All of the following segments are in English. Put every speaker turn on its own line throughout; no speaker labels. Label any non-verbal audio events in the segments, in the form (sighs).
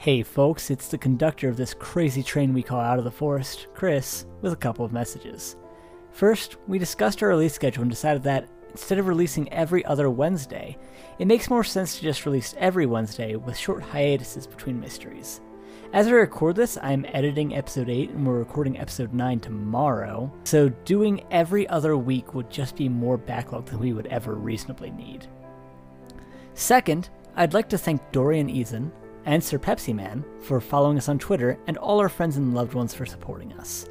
Hey folks, it's the conductor of this crazy train we call Out of the Forest, Chris, with a couple of messages. First, we discussed our release schedule and decided that, instead of releasing every other Wednesday, it makes more sense to just release every Wednesday with short hiatuses between mysteries. As I record this, I'm editing episode 8 and we're recording episode 9 tomorrow, so doing every other week would just be more backlog than we would ever reasonably need. Second, I'd like to thank Dorian Eason and Sir Pepsi Man for following us on Twitter and all our friends and loved ones for supporting us.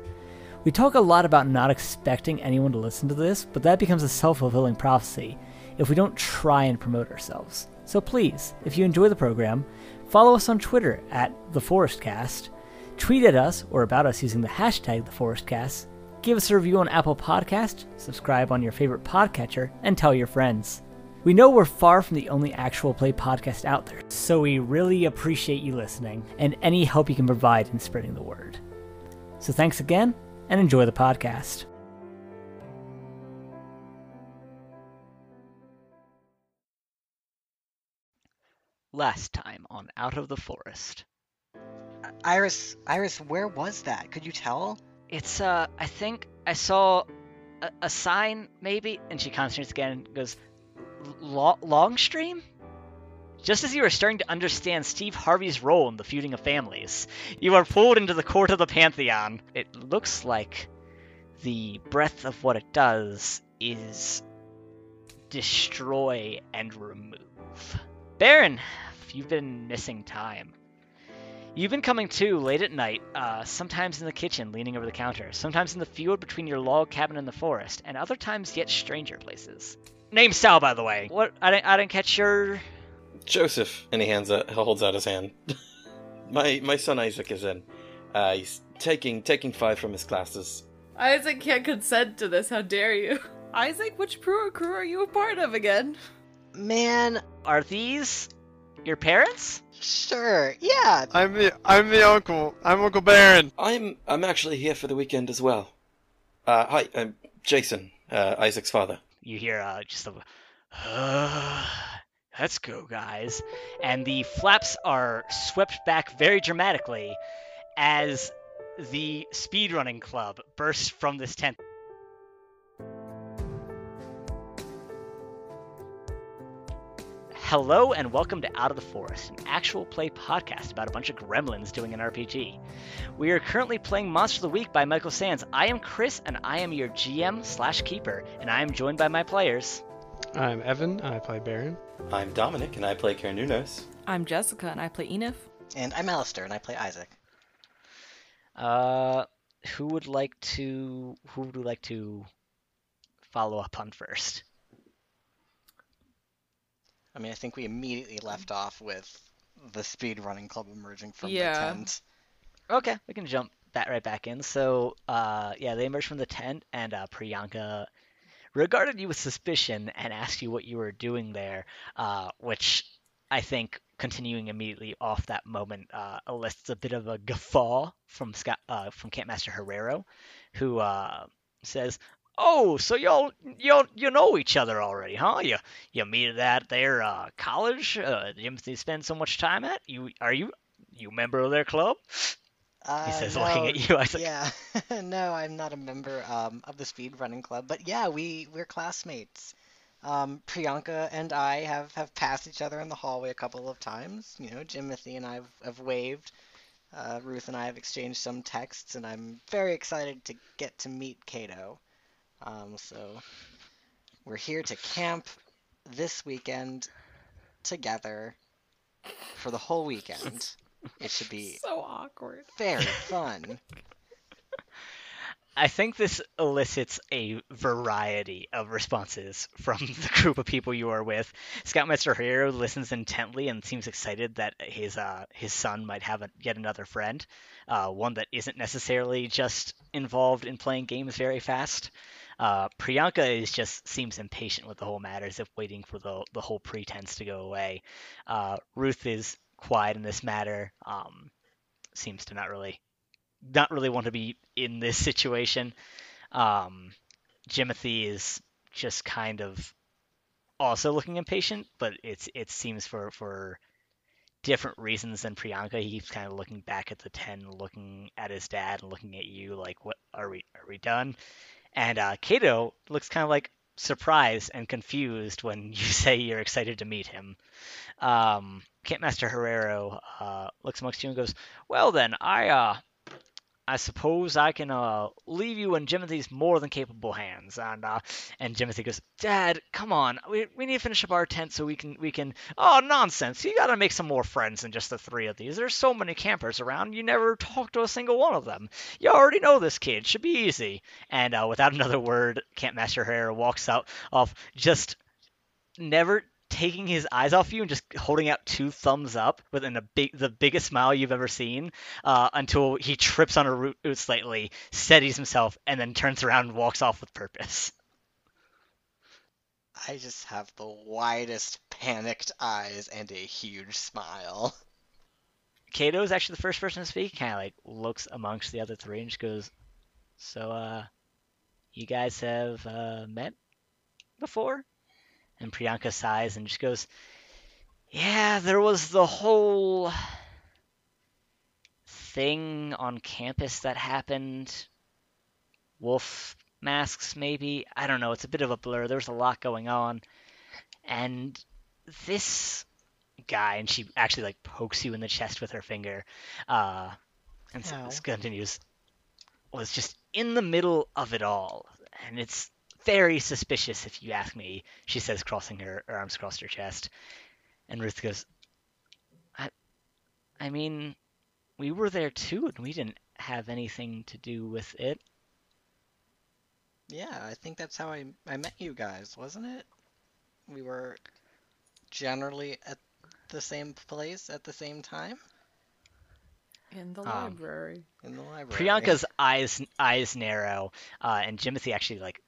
We talk a lot about not expecting anyone to listen to this, but that becomes a self fulfilling prophecy if we don't try and promote ourselves. So please, if you enjoy the program, follow us on Twitter at TheForestCast, tweet at us or about us using the hashtag TheForestCast, give us a review on Apple Podcast, subscribe on your favorite podcatcher, and tell your friends. We know we're far from the only actual play podcast out there, so we really appreciate you listening and any help you can provide in spreading the word. So thanks again, and enjoy the podcast.
Last time on Out of the Forest.
Iris, Iris, where was that? Could you tell?
It's, uh, I think I saw a, a sign, maybe, and she concentrates again and goes, Lo- Longstream? Just as you are starting to understand Steve Harvey's role in the feuding of families, you are pulled into the court of the Pantheon. It looks like the breadth of what it does is destroy and remove. Baron, you've been missing time. You've been coming to late at night, uh, sometimes in the kitchen leaning over the counter, sometimes in the field between your log cabin and the forest, and other times yet stranger places. Name Sal, by the way. What? I didn't. I didn't catch your.
Joseph, and he hands out, holds out his hand. (laughs) my my son Isaac is in. Uh, he's taking taking five from his classes.
Isaac can't consent to this. How dare you? (laughs) Isaac, which crew crew are you a part of again?
Man,
Are these your parents?
sure, yeah.
I'm the I'm the uncle. I'm Uncle Baron.
I'm I'm actually here for the weekend as well. Uh, hi, I'm Jason, uh, Isaac's father.
You hear uh, just a. (sighs) Let's go, guys. And the flaps are swept back very dramatically as the speedrunning club bursts from this tent. Hello and welcome to Out of the Forest, an actual play podcast about a bunch of gremlins doing an RPG. We are currently playing Monster of the Week by Michael Sands. I am Chris and I am your GM slash keeper, and I am joined by my players.
I'm Evan. And I play Baron.
I'm Dominic, and I play Carnunos.
I'm Jessica and I play Enif.
And I'm Alistair, and I play Isaac.
Uh, who would like to? Who would like to follow up on first?
I mean, I think we immediately left off with the speedrunning club emerging from
Yeah.
the tent.
Okay, we can jump that right back in. So, uh, yeah, they emerged from the tent, and uh, Priyanka regarded you with suspicion and asked you what you were doing there, uh, which I think continuing immediately off that moment uh, elicits a bit of a guffaw from Scott, uh, from Campmaster Herrero, who uh, says, "Oh, so y'all y'all you know each other already, huh? You you meet at that there uh, college? Uh, you spend so much time at? You are you you member of their club?"
Uh,
He says, (laughs)
no,
looking at you, I Isaac.
Yeah, (laughs) no, I'm not a member um, of the speed running club, but yeah, we we're classmates. Um, Priyanka and I have, have passed each other in the hallway a couple of times. You know, Jimothy and I have, have waved. Uh, Ruth and I have exchanged some texts, and I'm very excited to get to meet Kato. Um, so we're here to camp this weekend together for the whole weekend. It should be (laughs)
So awkward.
very fun. (laughs)
I think this elicits a variety of responses from (laughs) the group of people you are with. Scoutmaster Hero listens intently and seems excited that his uh, his son might have a, yet another friend, uh, one that isn't necessarily just involved in playing games very fast. Uh, Priyanka is just seems impatient with the whole matter, as if waiting for the the whole pretense to go away. Uh, Ruth is quiet in this matter. Um, seems to not really not really want to be in this situation. Um, Jimothy is just kind of also looking impatient, but it's it seems for for different reasons than Priyanka. He keeps kind of looking back at the tent, looking at his dad, and looking at you like, "What are we? Are we done?" And uh, Kato looks kind of like surprised and confused when (laughs) you say you're excited to meet him. Um, Campmaster Herrero uh, looks amongst you and goes, "Well then, I uh, I suppose I can uh, leave you in Jimothy's more than capable hands." And uh, and Jimothy goes, "Dad, come on, we, we need to finish up our tent so we can we can." Oh nonsense! You got to make some more friends than just the three of these. There's so many campers around. You never talk to a single one of them. You already know this kid. Should be easy. And uh, without (laughs) another word, Campmaster Herrero walks out off just never taking his eyes off you and just holding out two thumbs up within a big the biggest smile you've ever seen uh, until he trips on a root slightly steadies himself and then turns around and walks off with purpose
I just have the widest panicked eyes and a huge smile.
Kato is actually the first person to speak kind of like looks amongst the other three and just goes so uh you guys have uh, met before and Priyanka sighs and just goes, Yeah, there was the whole thing on campus that happened. Wolf masks, maybe. I don't know. It's a bit of a blur. There's a lot going on. And this guy, and she actually like pokes you in the chest with her finger, uh, and so
Ow.
this continues, was just in the middle of it all. And it's very suspicious if you ask me, she says, crossing her, her arms across her chest. And Ruth goes, I, I mean, we were there too, and we didn't have anything to do with it.
Yeah, I think that's how I I met you guys, wasn't it? We were generally at the same place at the same time
In the
Um,
library.
in the library.
Priyanka's eyes eyes narrow, uh, and Jimothy actually like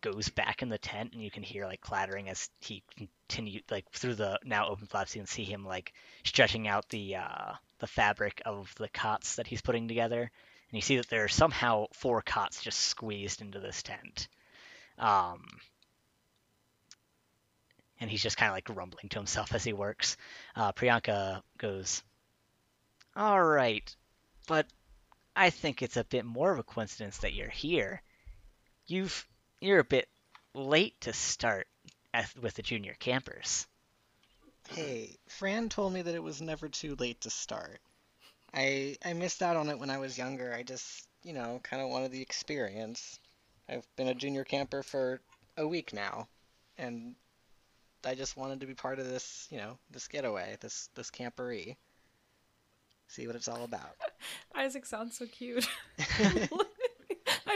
goes back in the tent, and you can hear like clattering as he continue like through the now open flaps. You can see him like stretching out the uh, the fabric of the cots that he's putting together, and you see that there are somehow four cots just squeezed into this tent. Um, and he's just kind of like grumbling to himself (laughs) as he works. Uh, Priyanka goes, "All right, but I think it's a bit more of a coincidence that you're here. You've you're a bit late to start at, with the junior campers.
Hey, Fran told me that it was never too late to start. I I missed out on it when I was younger. I just, you know, kind of wanted the experience. I've been a junior camper for a week now, and I just wanted to be part of this, you know, this getaway, this this camporee. See what it's all about. (laughs)
Isaac sounds so cute. (laughs) (laughs)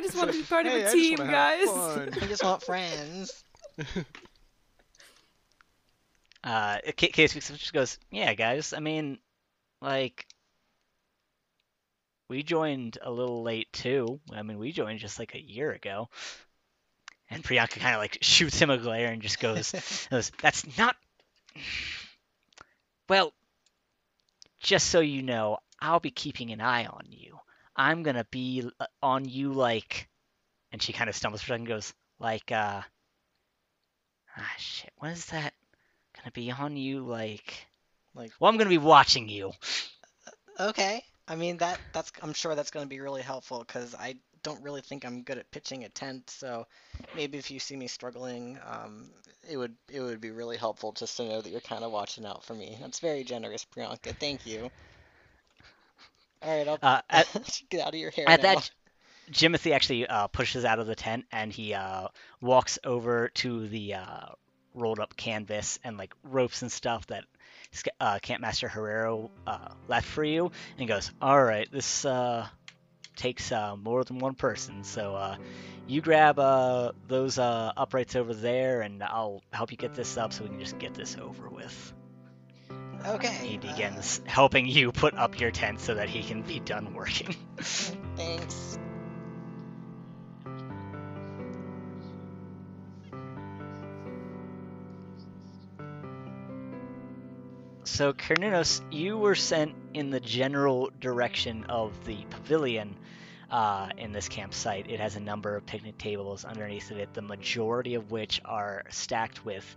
I just want to be part
Hey,
of a team, guys.
I just want friends. (laughs)
Uh, K- Kay just goes, "Yeah, guys. I mean, like, we joined a little late too. I mean, we joined just like a year ago." And Priyanka kind of like shoots him a glare and just goes, (laughs) goes, "That's not. Well, just so you know, I'll be keeping an eye on you. I'm gonna be uh, on you like." And she kind of stumbles for a second, and goes like, uh, "Ah, shit. What is that?" gonna be on you like
Like-
well i'm gonna be watching you
Okay. I mean that that's I'm sure that's going to be really helpful because I don't really think I'm good at pitching a tent. So maybe if you see me struggling, um, it would it would be really helpful just to know that you're kind of watching out for me. That's very generous, Priyanka. Thank you. All right, I'll
uh, (laughs) at,
get out of your hair
at
now.
that jimothy actually uh, pushes out of the tent and he uh, walks over to the uh, rolled up canvas and like ropes and stuff that uh, campmaster herrero uh, left for you and goes all right this uh, takes uh, more than one person so uh, you grab uh, those uh, uprights over there and i'll help you get this up so we can just get this over with
Okay.
he begins helping you put up your tent so that he can be done working. (laughs)
thanks.
So, Carnunos, you were sent in the general direction of the pavilion uh, in this campsite. It has a number of picnic tables underneath of it, the majority of which are stacked with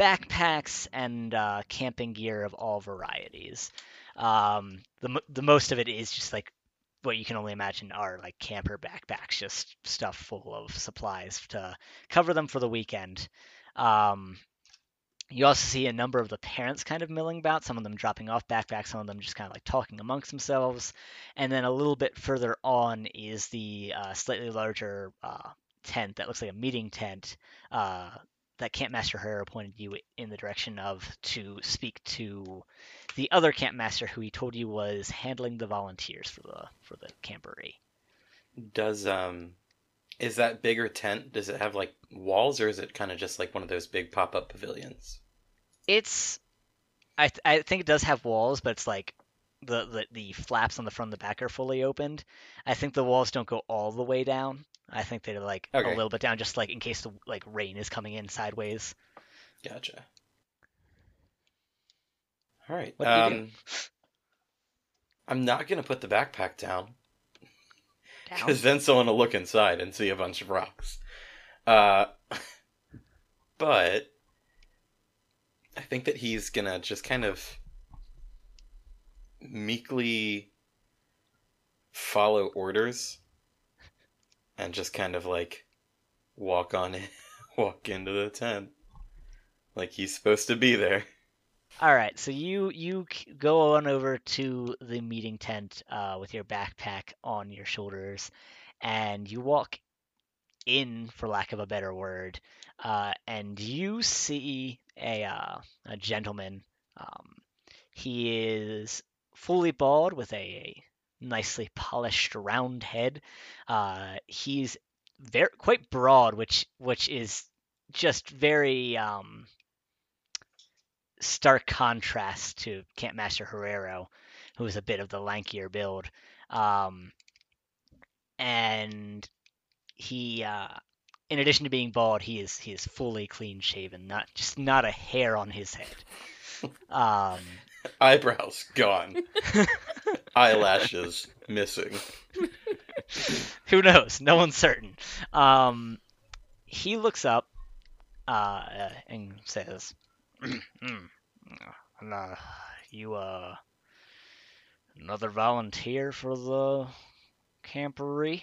backpacks and uh, camping gear of all varieties. Um, the the most of it is just like what you can only imagine are like camper backpacks, just stuff full of supplies to cover them for the weekend. Um, you also see a number of the parents kind of milling about, some of them dropping off backpacks, some of them just kind of like talking amongst themselves. And then a little bit further on is the uh, slightly larger uh, tent that looks like a meeting tent uh, that Camp Master Herrera pointed you in the direction of to speak to the other Camp Master who he told you was handling the volunteers for the for the camporee.
Does um, is that bigger tent? Does it have like walls, or is it kind of just like one of those big pop up pavilions?
It's I th- I think it does have walls, but it's like the, the the flaps on the front and the back are fully opened. I think the walls don't go all the way down. I think they're like
Okay.
a little bit down, just like in case the like rain is coming in sideways.
Gotcha. All right.
What do you do?
um, I'm not gonna put the backpack down
Down.
because then someone will look inside and see a bunch of rocks. Uh, (laughs) but I think that he's gonna just kind of meekly follow orders and just kind of like walk on in, (laughs) walk into the tent like he's supposed to be there.
All right, so you you go on over to the meeting tent uh, with your backpack on your shoulders, and you walk in, for lack of a better word, uh, and you see a uh, a gentleman. Um, he is fully bald with a nicely polished round head. Uh, he's very quite broad, which which is just very um, stark contrast to Campmaster Herrero, who is a bit of the lankier build. Um, and he, uh, in addition to being bald, he is he is fully clean shaven, not just not a hair on his head. (laughs) Um,
Eyebrows gone, (laughs) eyelashes missing. (laughs)
who knows? No one's certain. Um, he looks up uh, and says, "Hmm, and, uh, "You uh, another volunteer for the camporee?"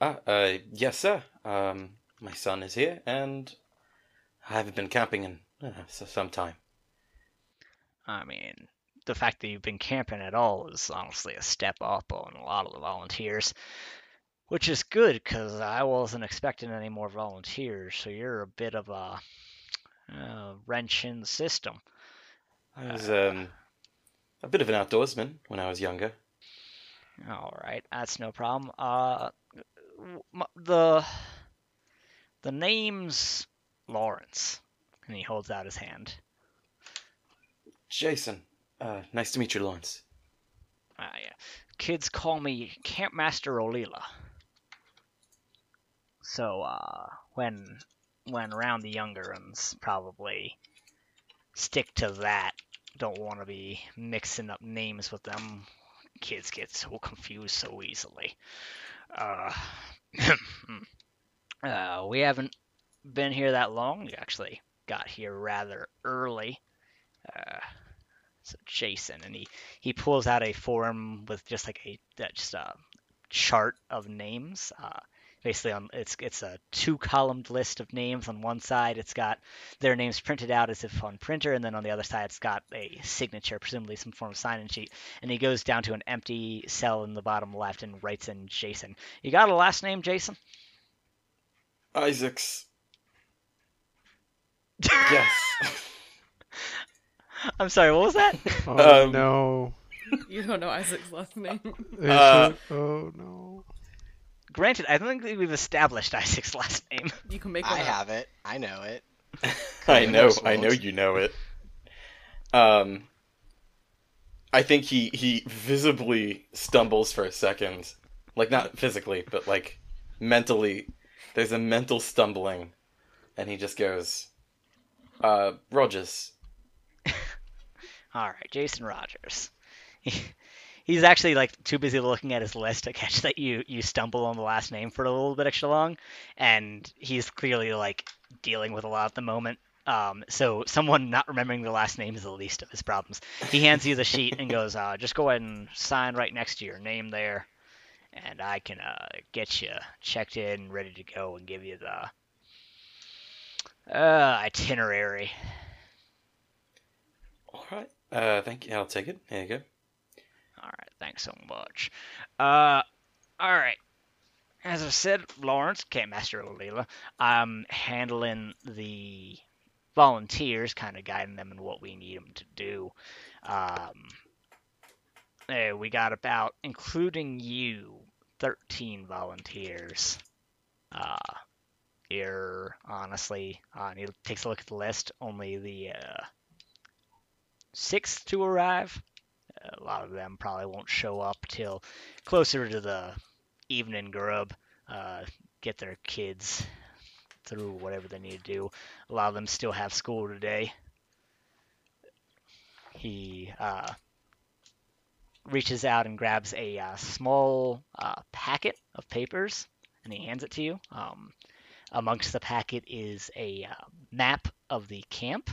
Ah, uh, yes, sir. Um, my son is here, and I haven't been camping in uh, some time.
I mean, the fact that you've been camping at all is honestly a step up on a lot of the volunteers, which is good because I wasn't expecting any more volunteers. So you're a bit of a uh, wrench in the system.
I was um, a bit of an outdoorsman when I was younger.
All right, that's no problem. Uh, the the name's Lawrence, and he holds out his hand.
Jason, uh, nice to meet you, Lawrence.
Ah, yeah. Kids call me Campmaster Olila. So, uh, when when around the younger ones, probably stick to that. Don't want to be mixing up names with them. Kids get so confused so easily. Uh, (clears throat) uh, we haven't been here that long. We actually got here rather early. Uh, so Jason, and he he pulls out a form with just like a just a chart of names. Uh, basically, on it's it's a two columned list of names. On one side, it's got their names printed out as if on printer, and then on the other side, it's got a signature, presumably some form of sign-in sheet. And he goes down to an empty cell in the bottom left and writes in Jason. You got a last name, Jason?
Isaacs. (laughs) Yes. (laughs)
I'm sorry. What was that? (laughs)
Oh
Um,
no.
You don't know Isaac's last name. (laughs)
Uh,
oh no.
Granted, I don't think we've established Isaac's last name. (laughs)
You can make
I
up.
have it. I know it.
I know, I know you know it. Um, I think he he visibly stumbles for a second, like not physically, but like mentally. There's a mental stumbling, and he just goes, "Uh, Rogers."
All right, Jason Rogers. (laughs) He's actually like too busy looking at his list to catch that you you stumble on the last name for a little bit extra long, and he's clearly like dealing with a lot at the moment. Um, so someone not remembering the last name is the least of his problems. He hands you the sheet and goes, uh, "Just go ahead and sign right next to your name there, and I can uh, get you checked in, ready to go, and give you the uh, itinerary."
All right. Uh, thank you. I'll take it. There you go.
All right, thanks so much. Uh, all right. As I said, Lawrence, Campmaster Olila, I'm handling the volunteers, kind of guiding them in what we need them to do. Um, eh, we got about, including you, 13 volunteers. Uh, you're honestly, uh, and he takes a look at the list, only the uh, six to arrive. A lot of them probably won't show up till closer to the evening grub. Uh, get their kids through whatever they need to do. A lot of them still have school today. He uh, reaches out and grabs a uh, small uh, packet of papers and he hands it to you. Um, amongst the packet is a uh, map of the camp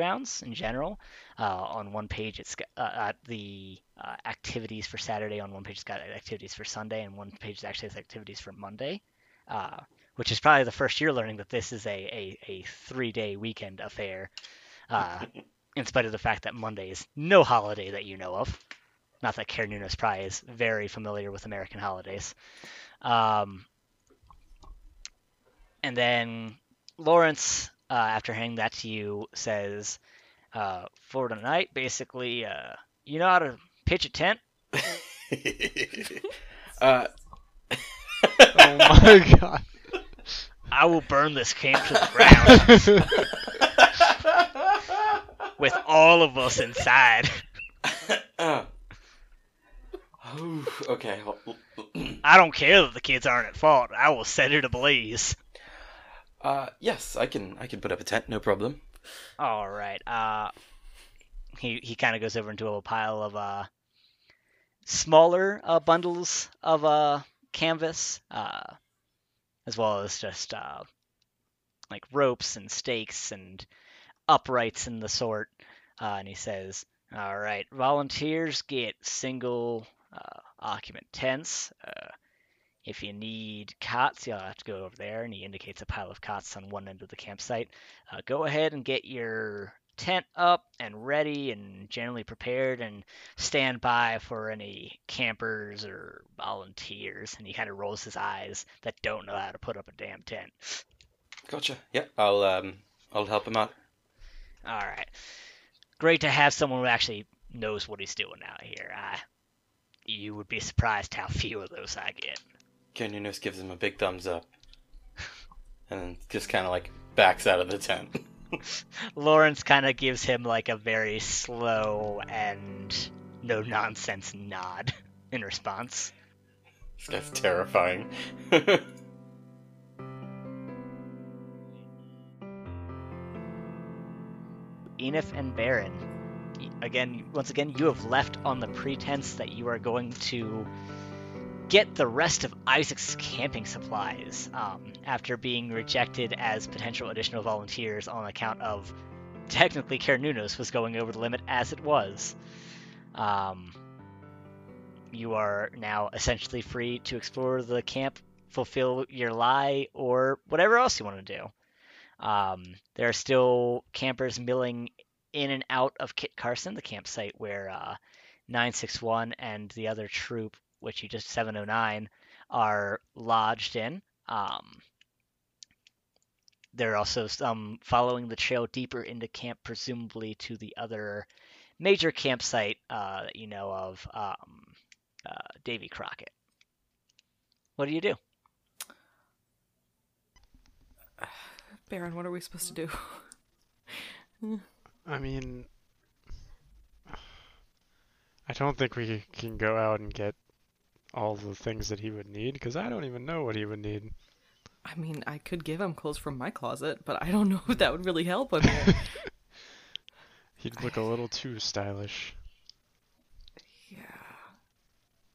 grounds in general. Uh, on one page, it's got uh, uh, the uh, activities for Saturday. On one page, it's got activities for Sunday, and one page actually has activities for Monday. Uh, which is probably the first year learning that this is a, a, a three day weekend affair, uh, (laughs) in spite of the fact that Monday is no holiday that you know of. Not that Carnunos probably is very familiar with American holidays. Um, and then Lawrence, uh, after handing that to you, says, uh, for tonight, basically, uh, you know how to pitch a tent? (laughs)
uh, (laughs)
Oh my god.
I will burn this camp to the ground (laughs) with all of us inside.
oh, okay.
I don't care that the kids aren't at fault. I will set it ablaze.
Uh, yes, I can. I can put up a tent, no problem.
All right. Uh, he he kind of goes over into a pile of uh smaller uh, bundles of uh canvas, uh, as well as just uh like ropes and stakes and uprights and the sort. Uh, and he says, "All right, volunteers get single uh, occupant tents. Uh, if you need cots, you'll have to go over there." And he indicates a pile of cots on one end of the campsite. Uh, go ahead and get your tent up and ready and generally prepared and stand by for any campers or volunteers. And he kind of rolls his eyes that don't know how to put up a damn tent.
Gotcha. Yeah, I'll um, I'll help him out.
All right. Great to have someone who actually knows what he's doing out here. I, you would be surprised how (laughs) few of those I get.
Nunes gives him a big thumbs up, and just kind of like backs out of the tent. (laughs)
Lawrence kind of gives him like a very slow and no nonsense nod (laughs) in response.
this guy's terrifying. (laughs)
Enif and Baron. Again, once again, you have left on the pretense that you are going to get the rest of Isaac's camping supplies um, after being rejected as potential additional volunteers on account of technically Carnunos was going over the limit as it was. Um, you are now essentially free to explore the camp, fulfill your lie, or whatever else you want to do. Um, there are still campers milling in and out of Kit Carson, the campsite where uh, 961 and the other troop, which you just 709, are lodged in. Um, there are also some following the trail deeper into camp, presumably to the other major campsite uh, that you know of, um, uh, Davy Crockett. What do you do?
Baron, what are we supposed to do?
I mean, I don't think we can go out and get all the things that he would need because I don't even know what he would need.
I mean, I could give him clothes from my closet, but I don't (laughs) know if that would really help him. (laughs)
He'd look a little too stylish.
yeah.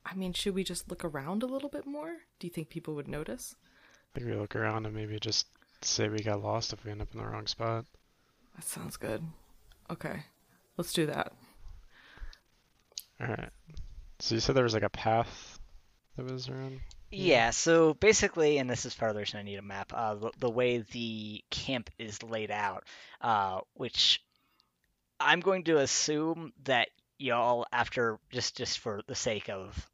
I mean, should we just look around a little bit more? Do you think people would notice?
I think we look around and maybe just say we got lost if we end up in the wrong spot.
That sounds good. Okay, let's do that.
All right. So you said there was like a path that was around.
Yeah, so basically, and this is part of the reason I need a map, uh, the, the way the camp is laid out, uh, which I'm going to assume that y'all, after just just for the sake of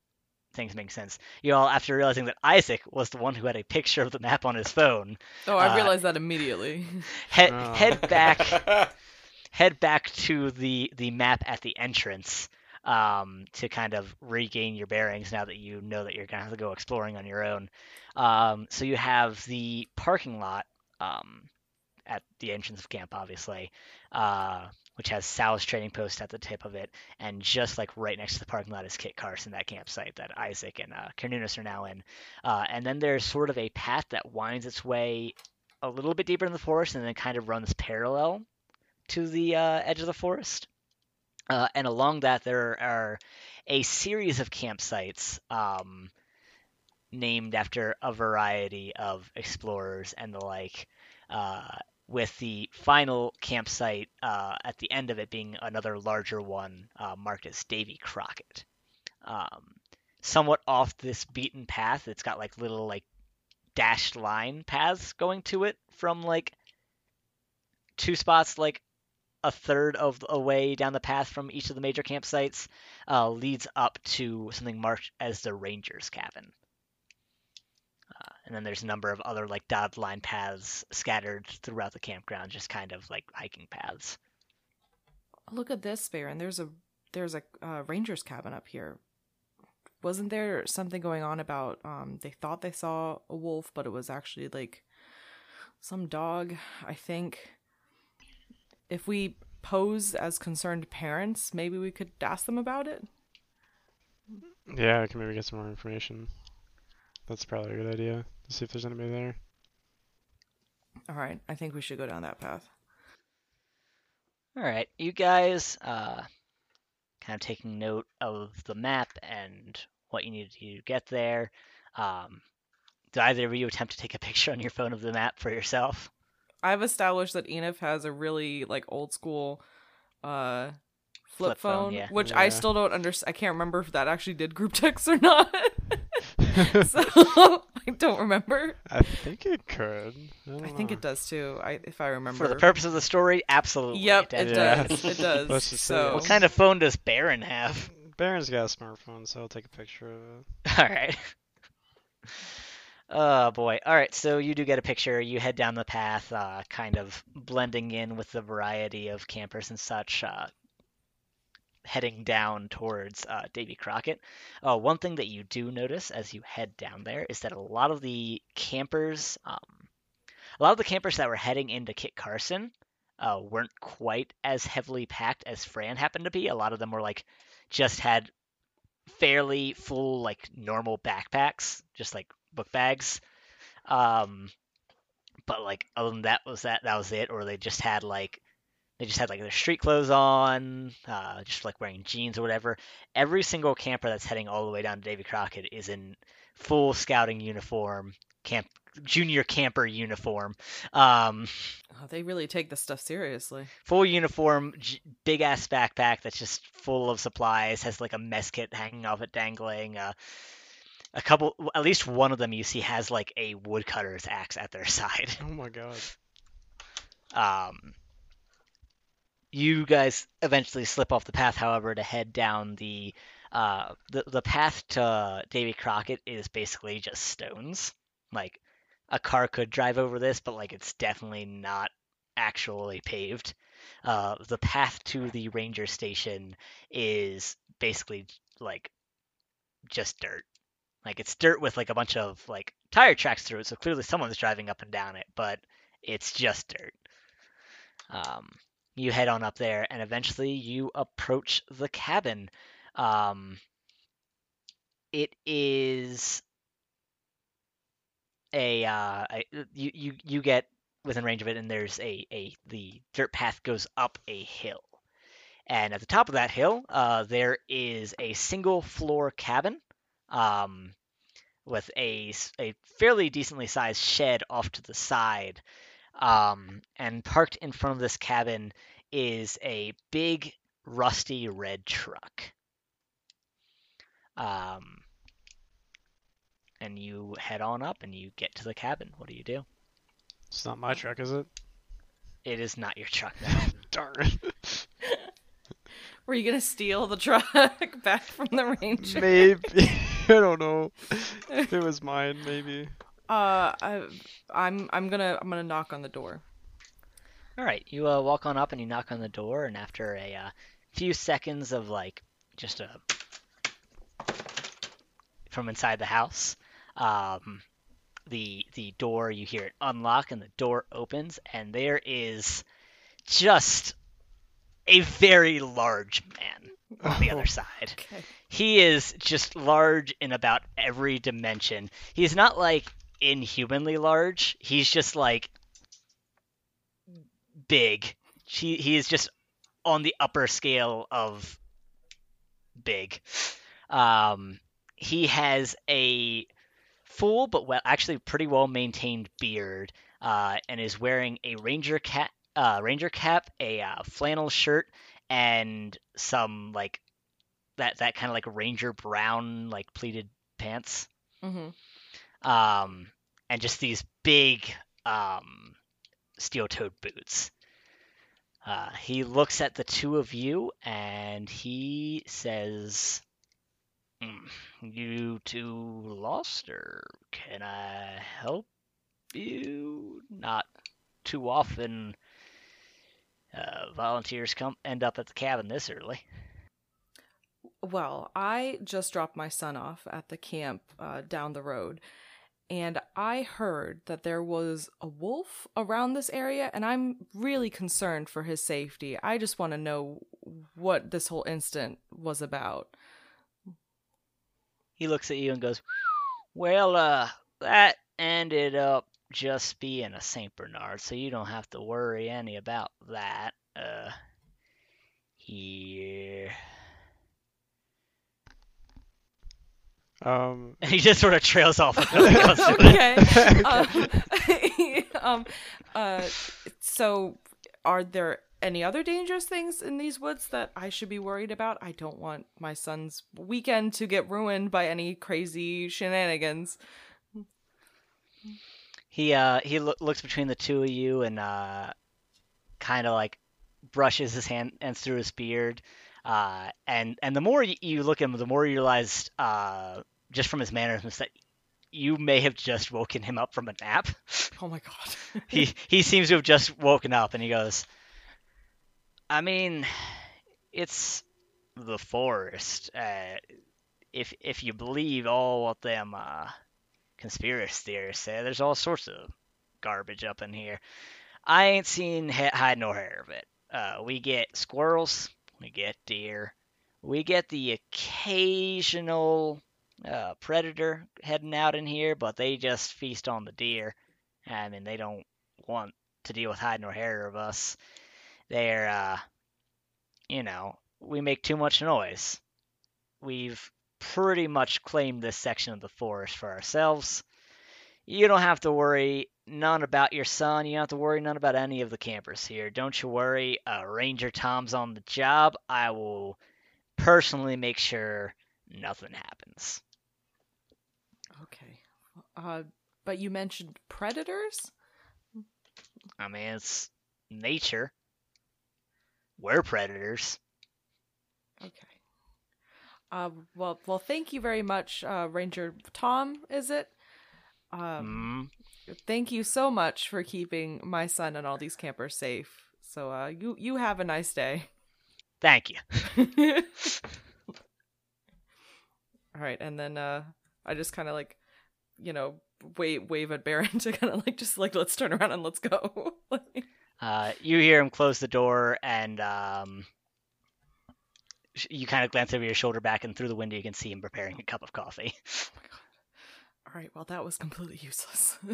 things making sense, y'all, after realizing that Isaac was the one who had a picture of the map on his phone,
Oh, I
Uh,
realized that immediately. (laughs)
head
Oh.
head back (laughs) head back to the the map at the entrance um, to kind of regain your bearings now that you know that you're gonna have to go exploring on your own. Um, so you have the parking lot um, at the entrance of camp, obviously, uh, which has Sal's trading post at the tip of it, and just like right next to the parking lot is Kit Carson, that campsite that Isaac and uh, are now in. Uh, and then there's sort of a path that winds its way a little bit deeper in the forest and then kind of runs parallel to the uh, edge of the forest. Uh, and along that, there are a series of campsites um, named after a variety of explorers and the like, uh, with the final campsite uh, at the end of it being another larger one uh, marked as Davy Crockett. Um, somewhat off this beaten path, it's got like little like dashed line paths going to it from like two spots like a third of the way down the path from each of the major campsites uh, leads up to something marked as the ranger's cabin uh, and then there's a number of other like dotted line paths scattered throughout the campground just kind of like hiking paths
Look at this, Baron. There's a there's a uh, ranger's cabin up here. Wasn't there something going on about um they thought they saw a wolf, but it was actually like some dog, I think. If we pose as concerned parents, maybe we could ask them about it.
Yeah, I can maybe get some more information. That's probably a good idea. To see if there's anybody there.
All right, I think we should go down that path.
All right, you guys, uh, kind of taking note of the map and what you need to get there. Um, do either of you attempt to take a (laughs) picture on your phone of the map for yourself?
I've established that Enif has a really like old school uh flip,
Flip phone,
phone,
yeah.
which I still don't understand. I can't remember if that actually did group (laughs) text or not. (laughs) so (laughs) I don't remember.
I think it could. I,
I think
know.
it does too. I if I remember.
For the purpose of the story, absolutely.
Yep, it
definitely.
does. It does.
Let's just
so
What kind of phone does Baron have?
Baron's got a smartphone, so I'll take a picture of it.
All right. Oh boy. All right, so you do get a picture. You head down the path, uh, kind of blending in with the variety of campers and such, uh, heading down towards uh, Davy Crockett. Uh, one thing that you do notice as you head down there is that a lot of the campers, um, a lot of the campers that were heading into Kit Carson, uh, weren't quite as heavily packed as Fran happened to be. A lot of them were like just had fairly full like normal backpacks, just like book bags. Um, but like other than that was that that was it, or they just had like they just had like their street clothes on, uh, just like wearing jeans or whatever. Every single camper that's heading all the way down to Davy Crockett is in full scouting uniform, camp junior camper uniform. Um,
Oh, they really take this stuff seriously.
full uniform, j- big ass backpack that's just full of supplies. Has like a mess kit hanging off it, dangling. Uh, a couple, at least one of them you see has like a woodcutter's axe at their (laughs) side.
Oh my god.
Um, you guys eventually slip off the path, however, to head down the uh the the path to Davy Crockett is basically just stones. Like a car could drive over this, but like it's definitely not actually paved. Uh, the path to the ranger station is basically like just dirt. Like it's dirt with like a bunch of like tire tracks through it, so clearly someone's driving up and down it, but it's just dirt. Um, you head on up there, and eventually you approach the cabin. Um, it is a, uh, you, you you get within range of it, and there's a a the dirt path goes up a hill, and at the top of that hill, uh, there is a single floor cabin. Um, with a fairly decently sized shed off to the side. Um, and parked in front of this cabin is a big rusty red truck. Um, and you head on up and you get to the cabin. What do you do?
It's not my truck, is it?
It is not your truck now. (laughs)
Darn. (laughs)
Were you gonna steal the truck (laughs) back from the ranger?
Maybe. (laughs) I don't know. It was mine, maybe.
Uh, I, I'm I'm gonna I'm gonna knock on the door.
All right, you uh, walk on up and you knock on the door, and after a uh, few seconds of like just a from inside the house, um, the the door you hear it unlock and the door opens, and there is just a very large man on the other side.
Okay.
He is just large in about every dimension. He's not like inhumanly large. He's just like big. He he is just on the upper scale of big. Um, he has a full but well, actually pretty well maintained beard, uh, and is wearing a ranger cap, uh, ranger cap, a uh, flannel shirt, and some like that that kind of like ranger brown like pleated pants
Mm-hmm.
um, and just these big um, steel-toed boots. Uh, he looks at the two of you and he says, "Hmm, "You two lost, or can I help you?" Not too often. Uh, volunteers come end up at the cabin this early.
Well, I just dropped my son off at the camp uh, down the road, and I heard that there was a wolf around this area, and I'm really concerned for his safety. I just want to know what this whole incident was about.
he looks at you and goes, "Well, uh, that ended up just being a Saint Bernard, so you don't have to worry any about that." Uh, here,
Um,
and (laughs) he just sort of trails off. with nothing else to it.
okay. (laughs) um, (laughs) um, uh, so, are there any other dangerous things in these woods that I should be worried about? I don't want my son's weekend to get ruined by any crazy shenanigans.
He uh he loo- looks between the two of you and uh kind of like brushes his hand hands through his beard. Uh and and the more you look at him, the more you realize uh just from his mannerisms that you may have just woken him up from a nap. (laughs)
Oh my god. (laughs)
he he seems to have just woken up and he goes I mean it's the forest. Uh if if you believe all what them uh conspiracy theorists say, there's all sorts of garbage up in here. I ain't seen hide nor hair of it. Uh, we get squirrels, we get deer, we get the occasional uh, predator heading out in here, but they just feast on the deer. I mean, they don't want to deal with hide nor hair of us. They're, uh, you know, we make too much noise. We've pretty much claimed this section of the forest for ourselves. You don't have to worry none about your son. You don't have to worry none about any of the campers here. Don't you worry. Uh, Ranger Tom's on the job. I will personally make sure nothing happens.
okay. Uh, but you mentioned predators?
I mean, it's nature. We're predators.
Okay. Uh, well, well, thank you very much, uh, Ranger Tom. Is it? Um,
Mm.
thank you so much for keeping my son and all these campers safe. So, uh, you you have a nice day.
Thank you. (laughs)
all right, and then uh, I just kind of like, you know, wave wave at Baron (laughs) to kind of like just like let's turn around and let's go. (laughs)
Uh, you hear him close the door, and um, you kind of glance over your shoulder back, and through the window you can see him preparing a cup of coffee. (laughs)
Oh all right, well that was completely useless. (sighs)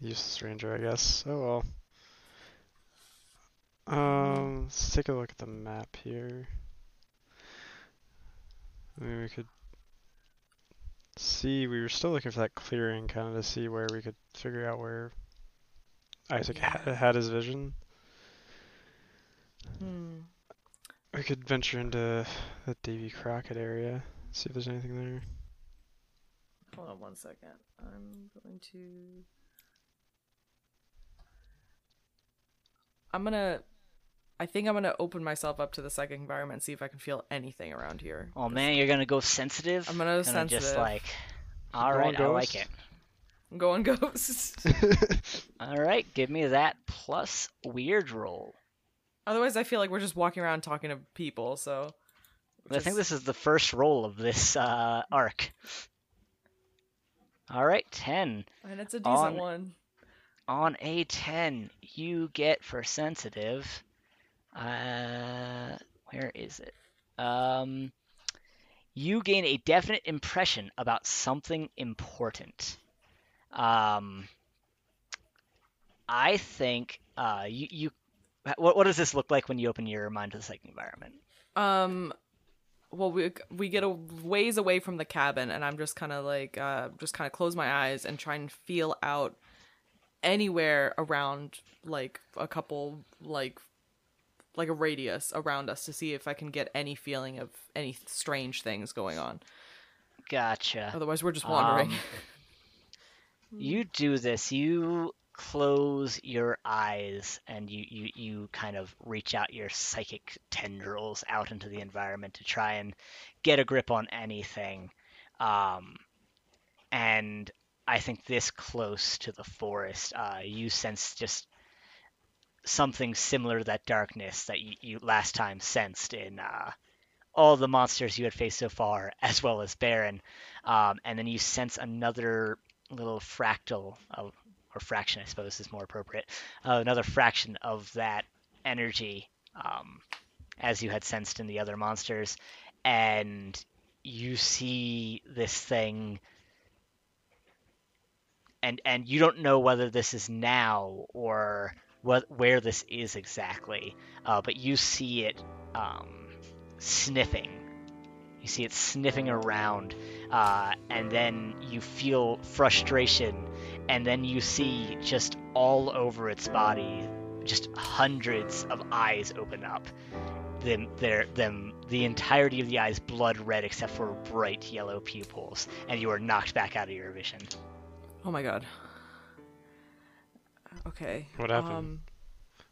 useless stranger, I guess. Oh well. Um, let's take a look at the map here. Maybe we could see. We were still looking for that clearing, kind of to see where we could figure out where Isaac ha-
Yeah.
had his vision.
Hmm.
We could venture into the Davy Crockett area, see if there's anything there.
Hold on one second. I'm going to. I'm gonna. I think I'm gonna open myself up to the psychic environment and see if I can feel anything around here.
Oh man, you're gonna go sensitive.
I'm gonna go
Gonna just like, All right, I like it.
I'm going ghost. (laughs)
All right, give me that plus weird roll.
Otherwise, I feel like we're just walking around talking to people. So.
I think this is the first roll of this uh, arc. All right, ten.
and it's a decent
on-
one.
On a 10, you get for sensitive. Uh, where is it? Um, you gain a definite impression about something important. Um, I think uh, you you. What, what does this look like when you open your mind to the psychic environment?
Um, well, we we get a ways away from the cabin, and I'm just kind of like, uh, just kind of close my eyes and try and feel out anywhere around, like a couple, like, like a radius around us to see if I can get any feeling of any strange things going on.
Gotcha.
Otherwise, we're just wandering.
Um, you do this. You close your eyes and you, you, you kind of reach out your psychic tendrils out into the environment to try and get a grip on anything. Um, and I think this close to the forest, uh, you sense just something similar to that darkness that you, you last time sensed in uh, all the monsters you had faced so far, (laughs) as well as Baron. Um, and then you sense another little fractal of, or fraction, I suppose, is more appropriate. Uh, another fraction of that energy, um, as you had sensed in the other monsters, and you see this thing, and and you don't know whether this is now or what where this is exactly, uh, but you see it um, sniffing. You see it sniffing around uh, and then you feel frustration, and then you see just all over its body, just hundreds of eyes open up. Them, their, them, the entirety of the eyes blood red except for bright yellow pupils, and you are knocked back out of your vision.
oh my god. Okay.
What happened?
Um,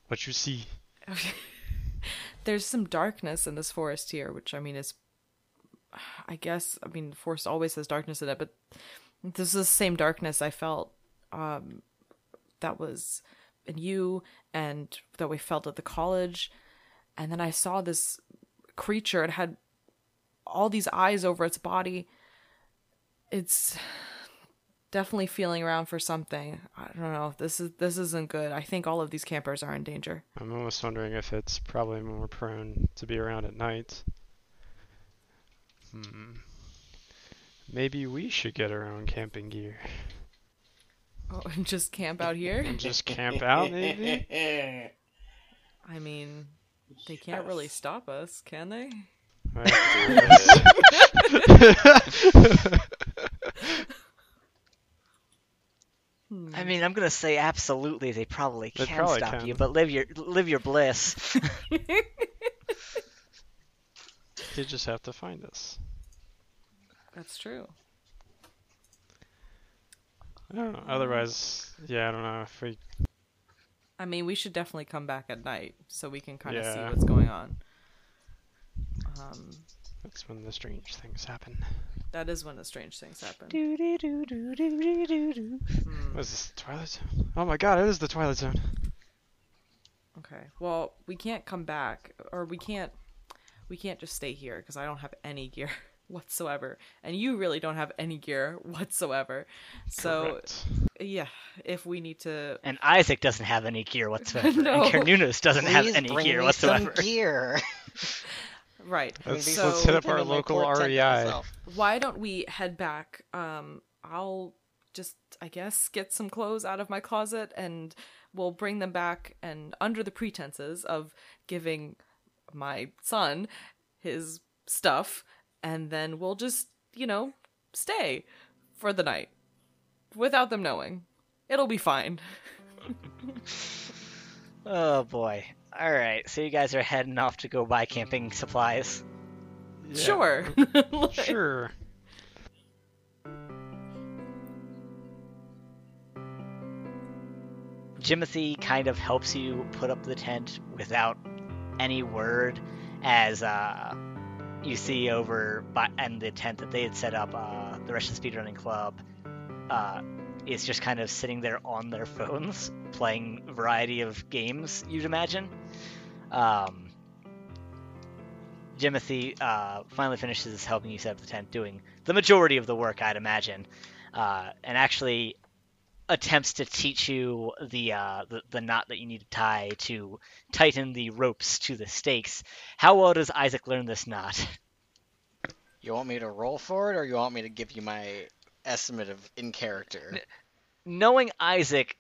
What you see? okay. (laughs)
there's some darkness in this forest here, which I mean is, I guess, I mean, the forest always has darkness in it, but this is the same darkness I felt, um, that was in you and that we felt at the college, and then I saw this creature. It had all these eyes over its body. It's definitely feeling around for something. I don't know. This is this isn't good. I think all of these campers are in danger.
I'm almost wondering if it's probably more prone to be around at night. Hmm. Maybe we should get our own camping gear.
Oh, (laughs) and just camp out here?
And just (laughs) camp out, maybe?
I mean, they can't really stop us, can they? (laughs)
I mean, I'm gonna say absolutely they probably
They
can
probably
stop
can.
you, but live your live your bliss.
They just have to find us.
That's true.
I don't know. Otherwise, yeah, I don't know if we.
I mean, we should definitely come back at night so we can kind of see what's going on. Um,
That's when the strange things happen.
that is when the strange things happen.
Do-do-do-do-do-do-do.
Hmm.
What is this? Twilight Zone? Oh my god, it is the Twilight Zone.
Okay. Well, we can't come back, or we can't. We can't just stay here because I don't have any gear (laughs) whatsoever, and you really don't have any gear whatsoever. So
Correct.
yeah, if we need to,
And Isaac doesn't have any gear whatsoever. (laughs)
No.
And Carnunos doesn't have any
bring
gear
me
whatsoever.
some gear. (laughs)
right?
Let's,
these
so-
let's hit up our local REI.
Why don't we head back? Um, I'll just, I guess, get some clothes out of my closet, and we'll bring them back, and under the pretenses of giving my son his stuff, and then we'll just, you know, stay for the night without them knowing. It'll be fine. (laughs)
Oh boy. All right, so you guys are heading off to go buy camping supplies.
Sure. Like- (laughs)
Sure.
Jimothy kind of helps you put up the tent without any word, as uh, you see over by and the tent that they had set up, uh, the Russian speedrunning club, uh, is just kind of sitting there on their (laughs) phones playing a variety of games. You'd imagine. Um, Jimothy uh, finally finishes helping you set up the tent, doing the majority of the work, I'd imagine, uh, and actually attempts to teach you the, uh, the the knot that you need to tie to tighten the ropes to the stakes. How well does Isaac learn this knot?
You want me to roll for it, or you want me to give you my estimate of in character?
Knowing Isaac,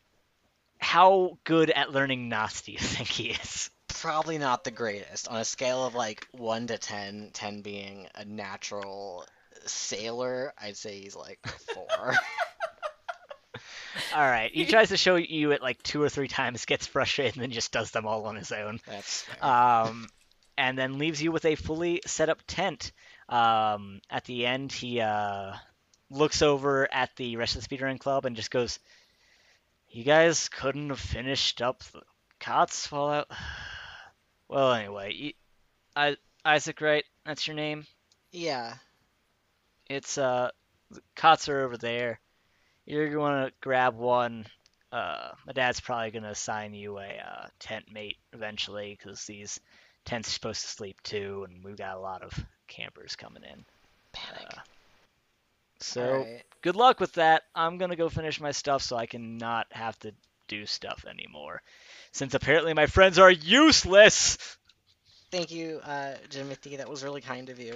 how good at learning knots do you (laughs) think he is?
Probably not the greatest. On a scale of like 1 to 10, 10 being a natural sailor, I'd say he's like 4. (laughs)
All right, he (laughs) tries to show you it like two or three times, gets frustrated, and then just does them all on his own.
That's
um, and then leaves you with a fully set up tent. Um, at the end, he uh, looks over at the rest of the speedrun club and just goes, "You guys couldn't have finished up the cots fallout." (sighs) well, anyway, you, I, Isaac, right? That's your name.
yeah.
It's uh, the cots are over there. You're gonna grab one. Uh, my dad's probably gonna assign you a uh, tent mate eventually, because these tents are supposed to sleep two, and we've got a lot of campers coming in.
Panic.
Uh, so
Alright.
good luck with that. I'm gonna go finish my stuff so I can not have to do stuff anymore, since apparently my friends are useless.
Thank you, uh, Jimothy. That was really kind of you.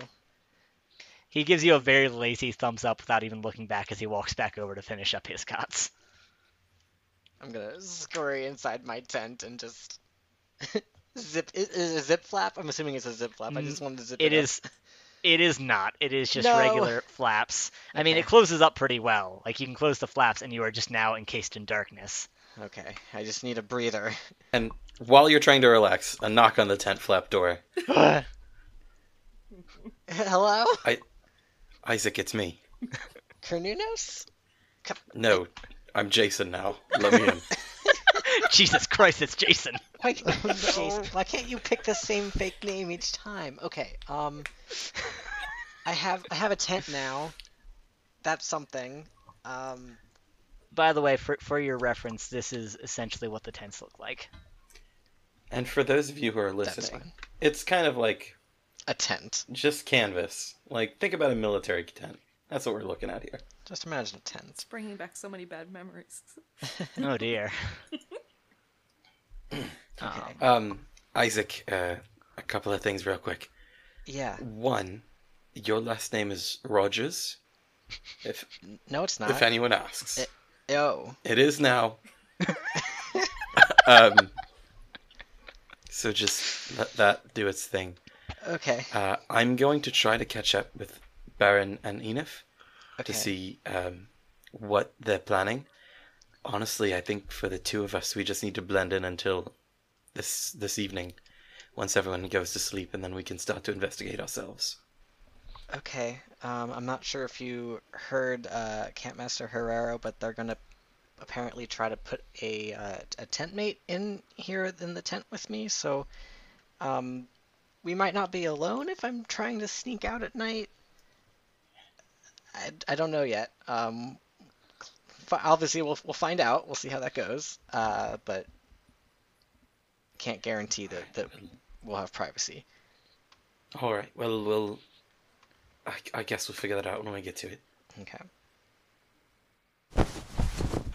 He gives you a very lazy thumbs up without even looking back as he walks back over to finish up his cots.
I'm gonna scurry inside my tent and just (laughs) zip. Is, is it a zip flap? I'm assuming it's a zip flap. I mm, just wanted to zip it.
It
up.
is. It is not. It is just
No.
regular flaps. I mean, it closes up pretty well. Like you can close the flaps, and you are just now encased in darkness.
Okay, I just need a breather.
And while you're trying to relax, a knock on the tent flap door. (laughs)
Hello,
Isaac, it's me.
Carnunos?
No, I'm Jason now. Let me in.
Jesus Christ, it's Jason. (laughs)
Why, (laughs) Jason, why can't you pick the same fake name each time? Okay, um, I have I have a tent now. That's something. Um,
By the way, for for your reference, this is essentially what the tents look like.
And for those of you who are listening,
fine.
it's kind of like
A tent.
just canvas. Like think about a military tent. That's what we're looking at here.
Just imagine a tent.
It's bringing back so many bad memories. (laughs)
Oh dear. (laughs)
Okay.
Um, Isaac, uh, a couple of things real quick.
Yeah.
One, your last name is Rogers. If (laughs)
No, it's not.
if anyone asks,
It- Oh.
it is now. um, so just let that do its thing.
Okay.
Uh, I'm going to try to catch up with Baron and Enif
Okay.
to see um, what they're planning. Honestly, I think for the two of us, we just need to blend in until this this evening, once everyone goes to sleep, and then we can start to investigate ourselves.
Okay. Um, I'm not sure if you heard uh, Campmaster Herrero, but they're gonna apparently try to put a uh, a tent mate in here in the tent with me. So, um, we might not be alone if I'm trying to sneak out at night. I, I don't know yet. Um, obviously we'll we'll find out. We'll see how that goes. Uh, but can't guarantee that that we'll have privacy.
All right. Well, we'll. I, I guess we'll figure that out when we get to it.
Okay.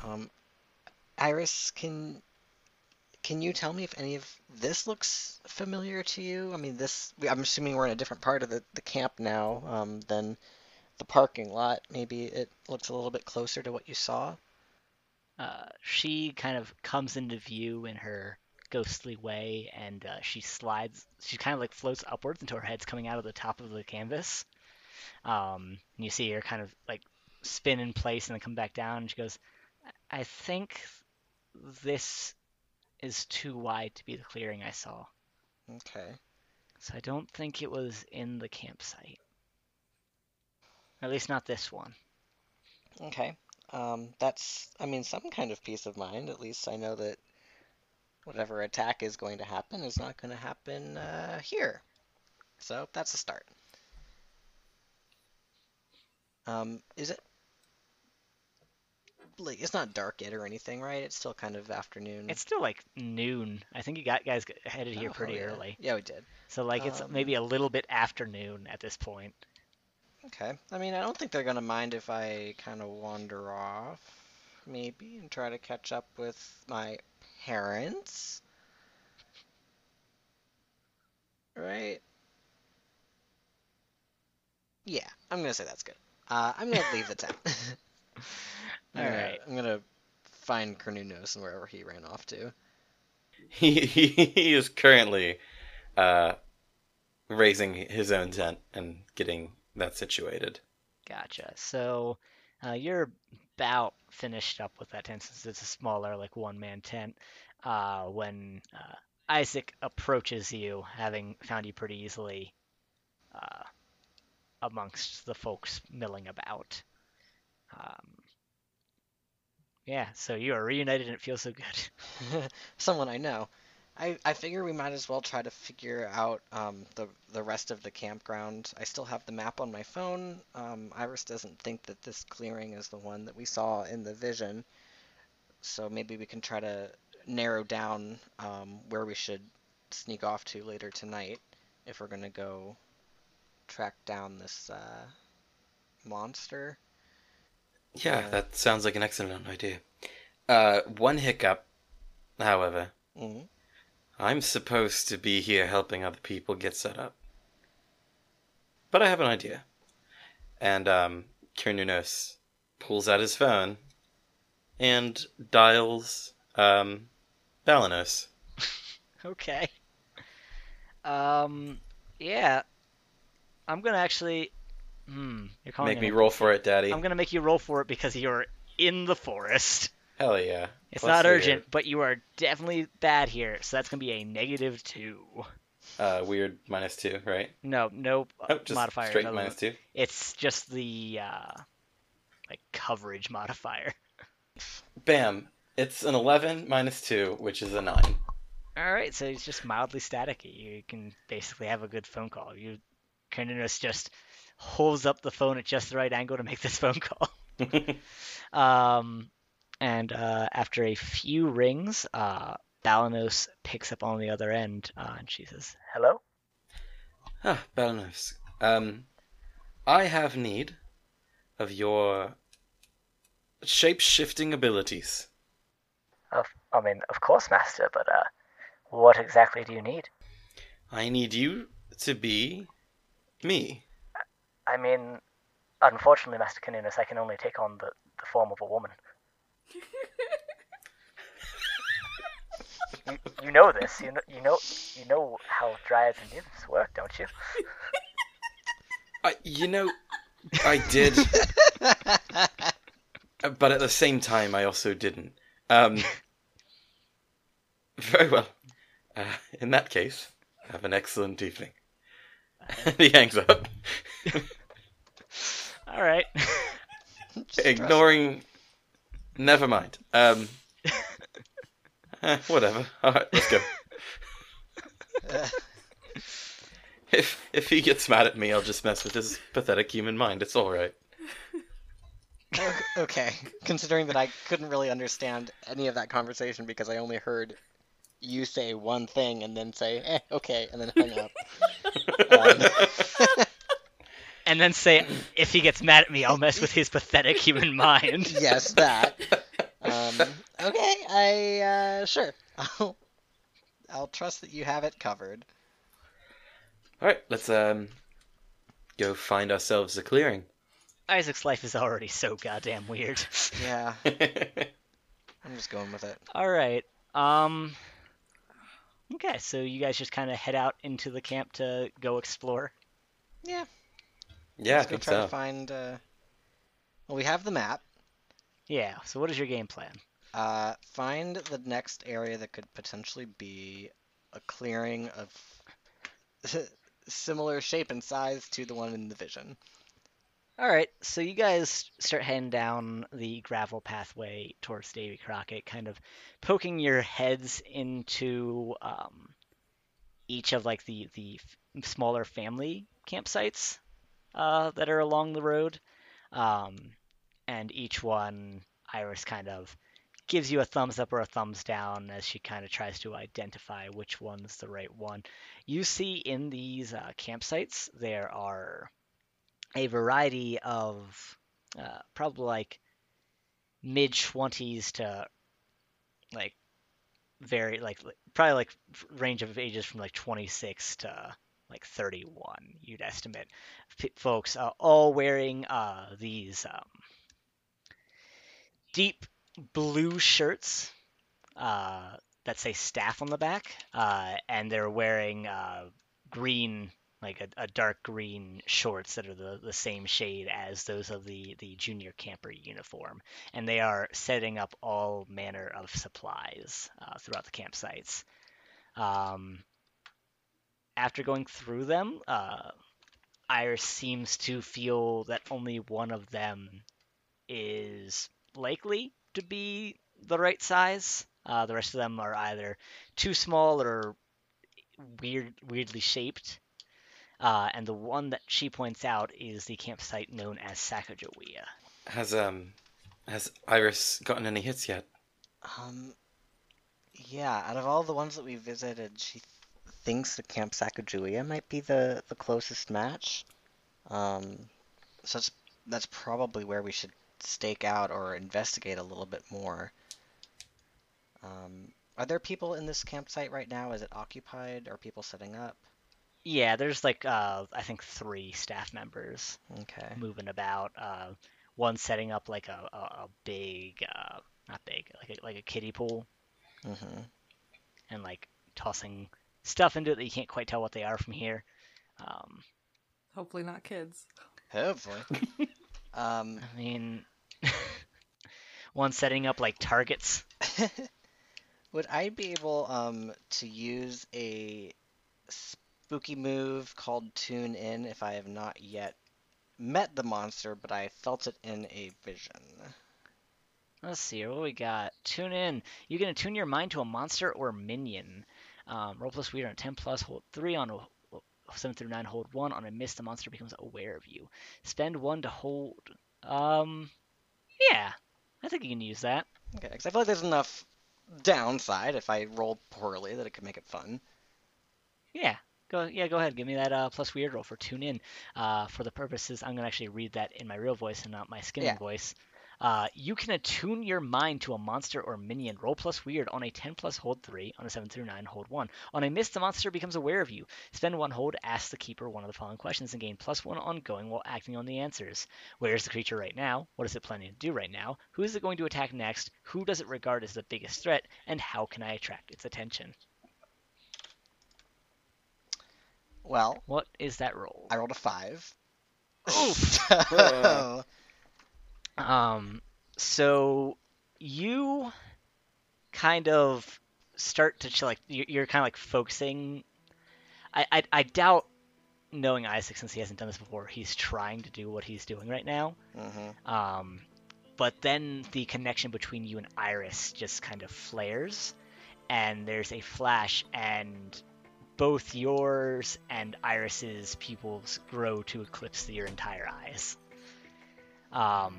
Um, Iris, can can you tell me if any of this looks familiar to you? I mean, this I'm assuming we're in a different part of the, the camp now um, than the parking lot. Maybe it looks a little bit closer to what you saw.
Uh, she kind of comes into view in her ghostly way, and uh, she slides. She kind of like floats upwards until her head's coming out of the top of the canvas, Um, and you see her kind of like spin in place and then come back down. And she goes, "I think this is too wide to be the clearing I saw,
Okay.
so I don't think it was in the campsite. At least not this one."
Okay. Um, that's, I mean, some kind of peace of mind. At least I know that whatever attack is going to happen is not going to happen uh, here. So that's a start. Um, is it? Like, it's not dark yet or anything, right? It's still kind of afternoon.
It's still like noon. I think you got guys headed here
Oh,
pretty
yeah.
early.
Yeah, we did.
So like it's
Um,
maybe a little bit afternoon at this point.
Okay. I mean, I don't think they're gonna mind if I kind of wander off, maybe, and try to catch up with my parents. Right? Yeah, I'm gonna say that's good. Uh, I'm gonna leave the town. (laughs) (laughs) I'm
All
gonna-
right.
I'm gonna find Carnunos and wherever he ran off to.
He, he, he is currently uh, raising his own tent and getting that situated.
Gotcha. So uh, you're about finished up with that tent since it's a smaller, like one man tent. Uh, when uh, Isaac approaches you, having found you pretty easily uh, amongst the folks milling about. Um, yeah, so you are reunited and it feels so good. (laughs) (laughs)
Someone I know. I, I figure we might as well try to figure out um, the the rest of the campground. I still have the map on my phone. Um, Iris doesn't think that this clearing is the one that we saw in the vision, so maybe we can try to narrow down um, where we should sneak off to later tonight if we're gonna go track down this uh, monster.
Yeah, that sounds like an excellent idea. Uh, one hiccup, however.
hmm
I'm supposed to be here helping other people get set up. But I have an idea. And, um, pulls out his phone and dials, um, Balanos. (laughs)
Okay. Um, yeah. I'm gonna actually. Hmm. You're calling
Make me roll for it, Daddy.
I'm gonna make you roll for it because you're in the forest.
Hell yeah.
It's
Let's
not urgent, but you are definitely bad here, so that's gonna be a negative two.
Uh, weird minus two, right?
No, no uh,
Oh, just
modifier.
straight minus two.
It's just the uh, like coverage modifier.
Bam. It's an 11 minus two, which is a nine.
All right, so it's just mildly staticky. You can basically have a good phone call. You Carnunos just holds up the phone at just the right angle to make this (laughs) phone call. (laughs) Um, and uh, after a few rings, uh, Balanos picks up on the other end, uh, and she says, "Hello."
Ah, Balanos. Um, I have need of your shape-shifting abilities.
Of, I mean, of course, Master, but uh, what exactly do you need?
I need you to be me.
I mean, unfortunately, Master Carnunos, I can only take on the, the form of a woman. (laughs) you, you know this. You know, you know, you know how dryads and nymphs work, don't you?
I, you know, I did, (laughs) but at the same time, I also didn't. Um, very well. Uh, in that case, have an excellent evening. And he hangs up,
All right. (laughs)
ignoring. Never mind. Um, eh, (laughs) (laughs) whatever. All right, let's go. If if he gets mad at me, I'll just mess with his pathetic human mind. It's all right.
Okay, considering that I couldn't really understand any of that conversation because I only heard you say one thing and then say, eh, okay, and then hang up. Um, (laughs)
and then say, if he gets mad at me, I'll mess with his pathetic human mind. (laughs)
yes, that. Um, okay, I, uh, sure. I'll, I'll trust that you have it covered.
All right, let's um go find ourselves a clearing.
Isaac's life is already so goddamn weird.
Yeah, (laughs) I'm just going with it.
All right. Um. Okay, so you guys just kind of head out into the camp to go explore.
Yeah.
Yeah, I
Let's go
think
try
so.
to find. Uh... Well, we have the map.
Yeah. So what is your game plan?
Uh, find the next area that could potentially be a clearing of (laughs) similar shape and size to the one in the vision.
All right, so you guys start heading down the gravel pathway towards Davy Crockett, kind of poking your heads into um, each of like the the smaller family campsites uh, that are along the road, um, and each one Iris kind of gives you a thumbs up or a thumbs down as she kind of tries to identify which one's the right one. You see in these uh, campsites there are a variety of uh, probably like mid 20s to like very like probably like range of ages from like 26 to like 31 you'd estimate. Folks uh, all wearing uh, these um, deep blue shirts uh, that say staff on the back uh, and they're wearing uh, green like a, a dark green shorts that are the, the same shade as those of the, the junior camper uniform. And they are setting up all manner of supplies uh, throughout the campsites. Um, after going through them, uh, Iris seems to feel that only one of them is likely to be the right size. Uh, the rest of them are either too small or weird, weirdly shaped. Uh, and the one that she points out is the campsite known as Sacagawea.
Has um, has Iris gotten any hits yet?
Um, yeah, out of all the ones that we visited, she th- thinks the Camp Sacagawea might be the, the closest match. Um, so that's, that's probably where we should stake out or investigate a little bit more. Um, are there people in this campsite right now? Is it occupied? Are people setting up?
Yeah, there's like uh, I think three staff members
Okay.
moving about. Uh, one setting up like a, a, a big, uh, not big, like a, like a kiddie pool,
Mm-hmm.
and like tossing stuff into it that you can't quite tell what they are from here. Um,
Hopefully not kids.
Hopefully. (laughs) um,
I mean, (laughs) one setting up like targets. (laughs)
Would I be able um to use a spooky move called Tune In if I have not yet met the monster, but I felt it in a vision?
Let's see here, what we got. Tune in. You can attune your mind to a monster or minion. Um, roll plus weird on a 10 plus, hold 3 on a 7 through 9, hold 1. On a miss, the monster becomes aware of you. Spend 1 to hold. Um, yeah, I think you can use that.
Okay, because I feel like there's enough downside if I roll poorly that it could make it fun.
Yeah, go yeah, go ahead. Give me that uh, plus weird roll for tune in. Uh, for the purposes, I'm gonna actually read that in my real voice and not my skimming
Yeah.
voice. Uh, you can attune your mind to a monster or minion. Roll plus weird on a 10 plus hold 3. On a 7 through 9, hold 1. On a miss, the monster becomes aware of you. Spend 1 hold, ask the keeper one of the following questions, and gain plus 1 ongoing while acting on the answers. Where is the creature right now? What is it planning to do right now? Who is it going to attack next? Who does it regard as the biggest threat? And how can I attract its attention?
Well,
What is that roll?
I rolled a five.
Oof. (laughs)
So,
Um, so you kind of start to like you're, you're kind of like focusing. I, I I doubt knowing Isaac since he hasn't done this before. He's trying to do what he's doing right now.
mhm.
Um, but then the connection between you and Iris just kind of flares, and there's a flash, and both yours and Iris's pupils grow to eclipse your entire eyes. Um,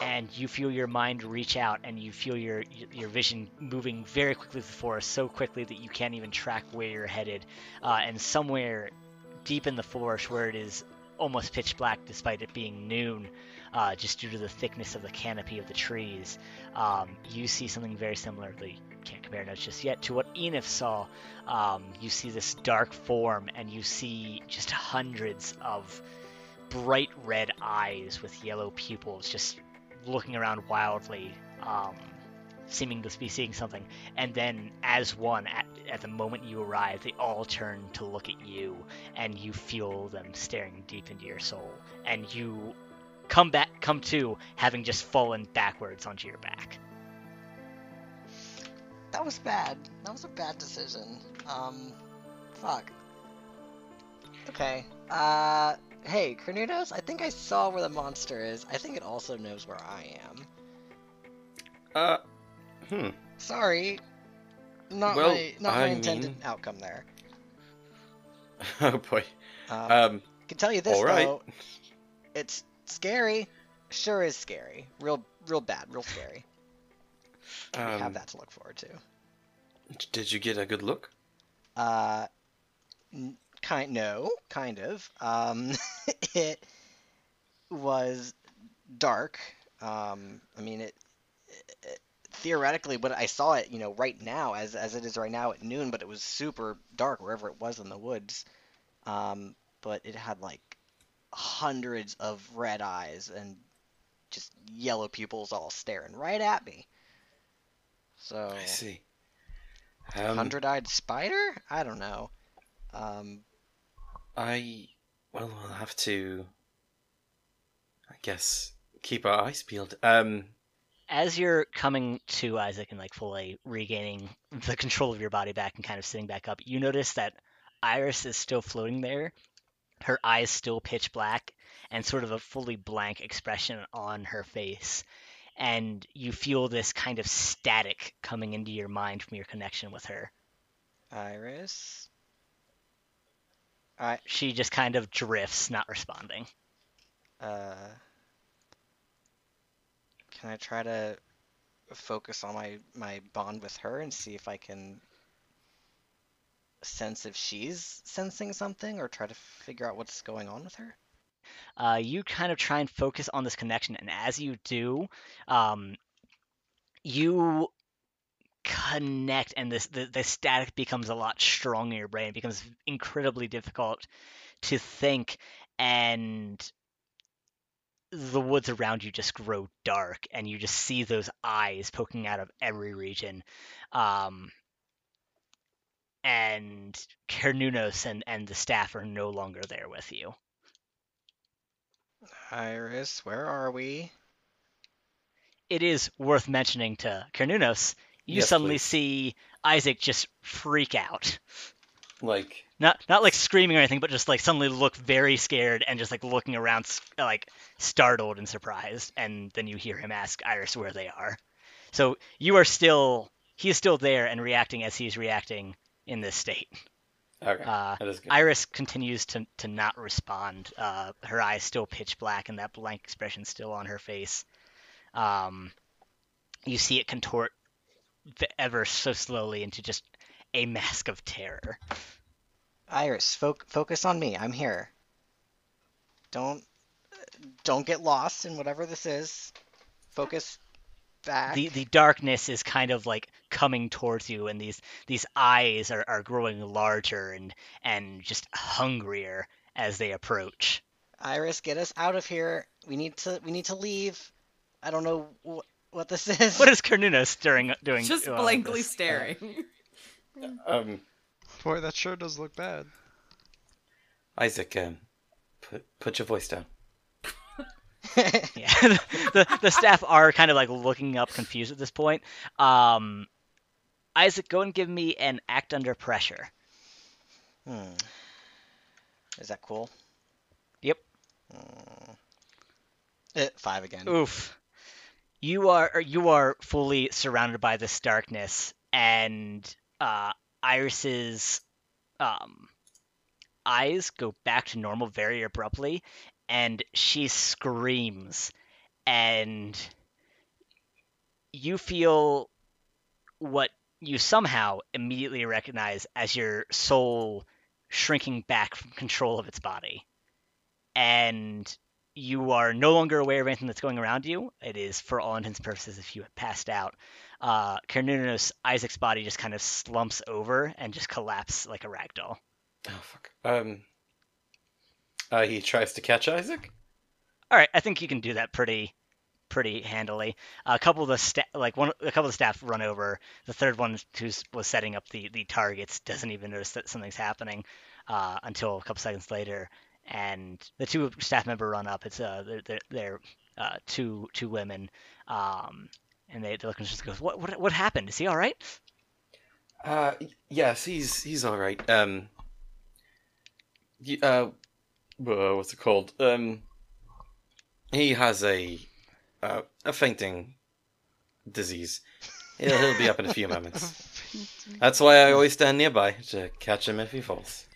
and you feel your mind reach out, and you feel your your vision moving very quickly through the forest, so quickly that you can't even track where you're headed. Uh, and somewhere deep in the forest, where it is almost pitch black, despite it being noon, uh, just due to the thickness of the canopy of the trees, um, you see something very similar. Can't compare notes just yet to what Enif saw. Um, you see this dark form, and you see just hundreds of bright red eyes with yellow pupils, just looking around wildly, um, seeming to be seeing something. And then, as one, at, at the moment you arrive, they all turn to look at you, and you feel them staring deep into your soul, and you come back, come to, having just fallen backwards onto your back.
That was bad. That was a bad decision. Um, fuck. Okay. Uh, hey, Carnunos, I think I saw where the monster is. I think it also knows where I am.
Uh, hmm.
Sorry. Not
Well,
my not
I
my intended
mean-
outcome there. (laughs)
Oh boy.
Um,
Um,
can tell you this
right.
though. It's scary. Sure is scary. Real real bad, real scary. We have
um,
that to look forward to.
did you get a good look?
Uh, n- kind no, kind of. Um, (laughs) it was dark. Um, I mean, it, it theoretically, but I saw it, you know, right now as as it is right now at noon. But it was super dark wherever it was in the woods. Um, but it had like hundreds of red eyes and just yellow pupils all staring right at me. So
I see. Um,
hundred-eyed spider? I don't know. Um,
I well, we'll have to. I guess keep our eyes peeled. Um,
As you're coming to Isaac and like fully regaining the control of your body back and kind of sitting back up, you notice that Iris is still floating there. Her eyes still pitch black and sort of a fully blank expression on her face. And you feel this kind of static coming into your mind from your connection with her.
Iris. I
She just kind of drifts, not responding.
uh. Can I try to focus on my my bond with her and see if I can sense if she's sensing something or try to figure out what's going on with her?
Uh, you kind of try and focus on this connection, and as you do, um, you connect, and this the, the static becomes a lot stronger in your brain. It becomes incredibly difficult to think, and the woods around you just grow dark, and you just see those eyes poking out of every region. Um, and Carnunos and, and the staff are no longer there with you.
Iris, where are we?
it is worth mentioning to Carnunos, you
Yes,
suddenly
please.
see Isaac just freak out.
like
Not not like screaming or anything, but just like suddenly look very scared and just like looking around like startled and surprised. And then you hear him ask Iris where they are. So you are still he is still there and reacting as he's reacting in this state.
Okay,
Uh,
that is good.
Iris continues to, to not respond. Uh, her eyes still pitch black, and that blank expression still on her face. Um, you see it contort ever so slowly into just a mask of terror.
Iris, fo- focus on me. I'm here. Don't don't get lost in whatever this is. Focus back.
The the darkness is kind of like coming towards you, and these these eyes are, are growing larger and and just hungrier as they approach.
Iris, get us out of here. We need to we need to leave. I don't know wh- what this (laughs) is.
What is Carnunos doing doing?
Just
all of
blankly
this?
staring.
Um,
Boy, that sure does look bad.
Isaac, um, put put your voice down. (laughs)
Yeah, the the staff are kind of like looking up, confused at this point. Um, Isaac, go and give me an act under pressure.
Hmm. Is that cool?
Yep.
Hmm. Eh, five again.
Oof. You are you are fully surrounded by this darkness, and uh, Iris's um, eyes go back to normal very abruptly, and she screams, and you feel what you somehow immediately recognize as your soul shrinking back from control of its body, and you are no longer aware of anything that's going around you. It is, for all intents and purposes, if you had passed out. Uh, Carnunos, Isaac's body just kind of slumps over and just collapses like a rag doll.
Oh fuck. Um. Uh, he tries to catch Isaac.
All right, I think you can do that pretty, pretty handily. a couple of the sta- like one a couple of staff run over. The third one who was setting up the the targets doesn't even notice that something's happening uh, until a couple seconds later. And the two staff member run up. It's uh they're, they're, they're uh, two two women. Um, and they, they look and just goes, what, what what happened? Is he all right?
Uh, yes, he's he's all right. Um, y- uh, what's it called? Um, he has a uh, a fainting disease. He'll, he'll be up in a few moments. (laughs) That's why I always stand nearby to catch him if he falls.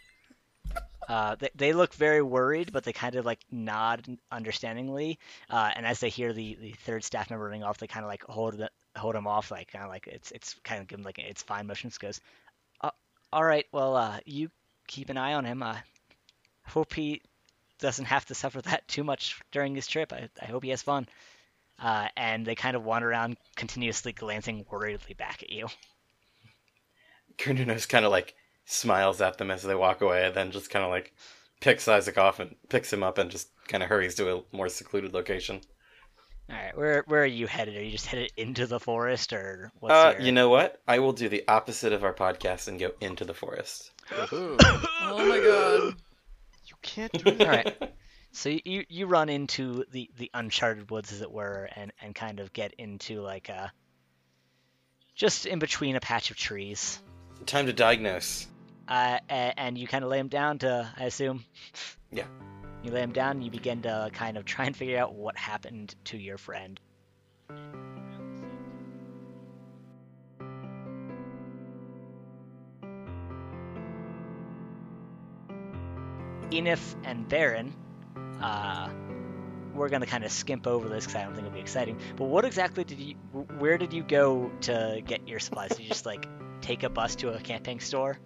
Uh, they, they look very worried, but they kind of like nod understandingly. Uh, and as they hear the, the third staff member running off, they kind of like hold the, hold him off, like kind of like it's it's kind of give him like it's fine motions. Goes, uh, all right, well, uh, you keep an eye on him. I hope he doesn't have to suffer that too much during his trip. I, I hope he has fun. Uh, and they kind of wander around, continuously glancing worriedly back at you.
Grindernos kind of like smiles at them as they walk away, and then just kind of like picks Isaac off and picks him up and just kind of hurries to a more secluded location.
All right, where where are you headed? Are you just headed into the forest, or what's
Uh,
your...
you know what? I will do the opposite of our podcast and go into the forest. (coughs)
Oh my god.
You can't (laughs) do that.
All right. So you you run into the the uncharted woods, as it were, and and kind of get into like a just in between a patch of trees.
Time to diagnose.
Uh, a- and you kind of lay him down to, I assume. (laughs)
Yeah.
You lay him down, and you begin to kind of try and figure out what happened to your friend. Enif and Baron, uh, we're gonna kind of skimp over this because I don't think it'll be exciting. But what exactly did you? Where did you go to get your supplies? Did you just like take a bus to a camping store?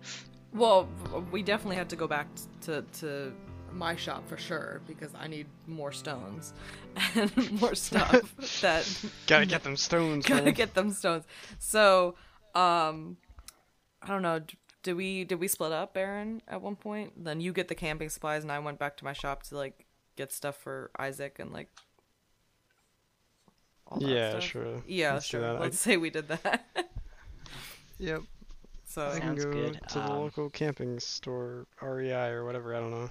Well, we definitely had to go back to to my shop for sure because I need more stones (laughs) and more stuff (laughs) that
Gotta get them stones. (laughs)
gotta
man.
get them stones. So, um, I don't know. D- Did we did we split up, Baron, at one point? Then you get the camping supplies, and I went back to my shop to like get stuff for Isaac and like. all that
Yeah,
stuff.
sure.
Yeah,
Let's
sure.
I-
Let's say we did that. (laughs)
Yep.
so
I can
Sounds
go
good.
to the
Um,
local camping store, REI or whatever. I don't know.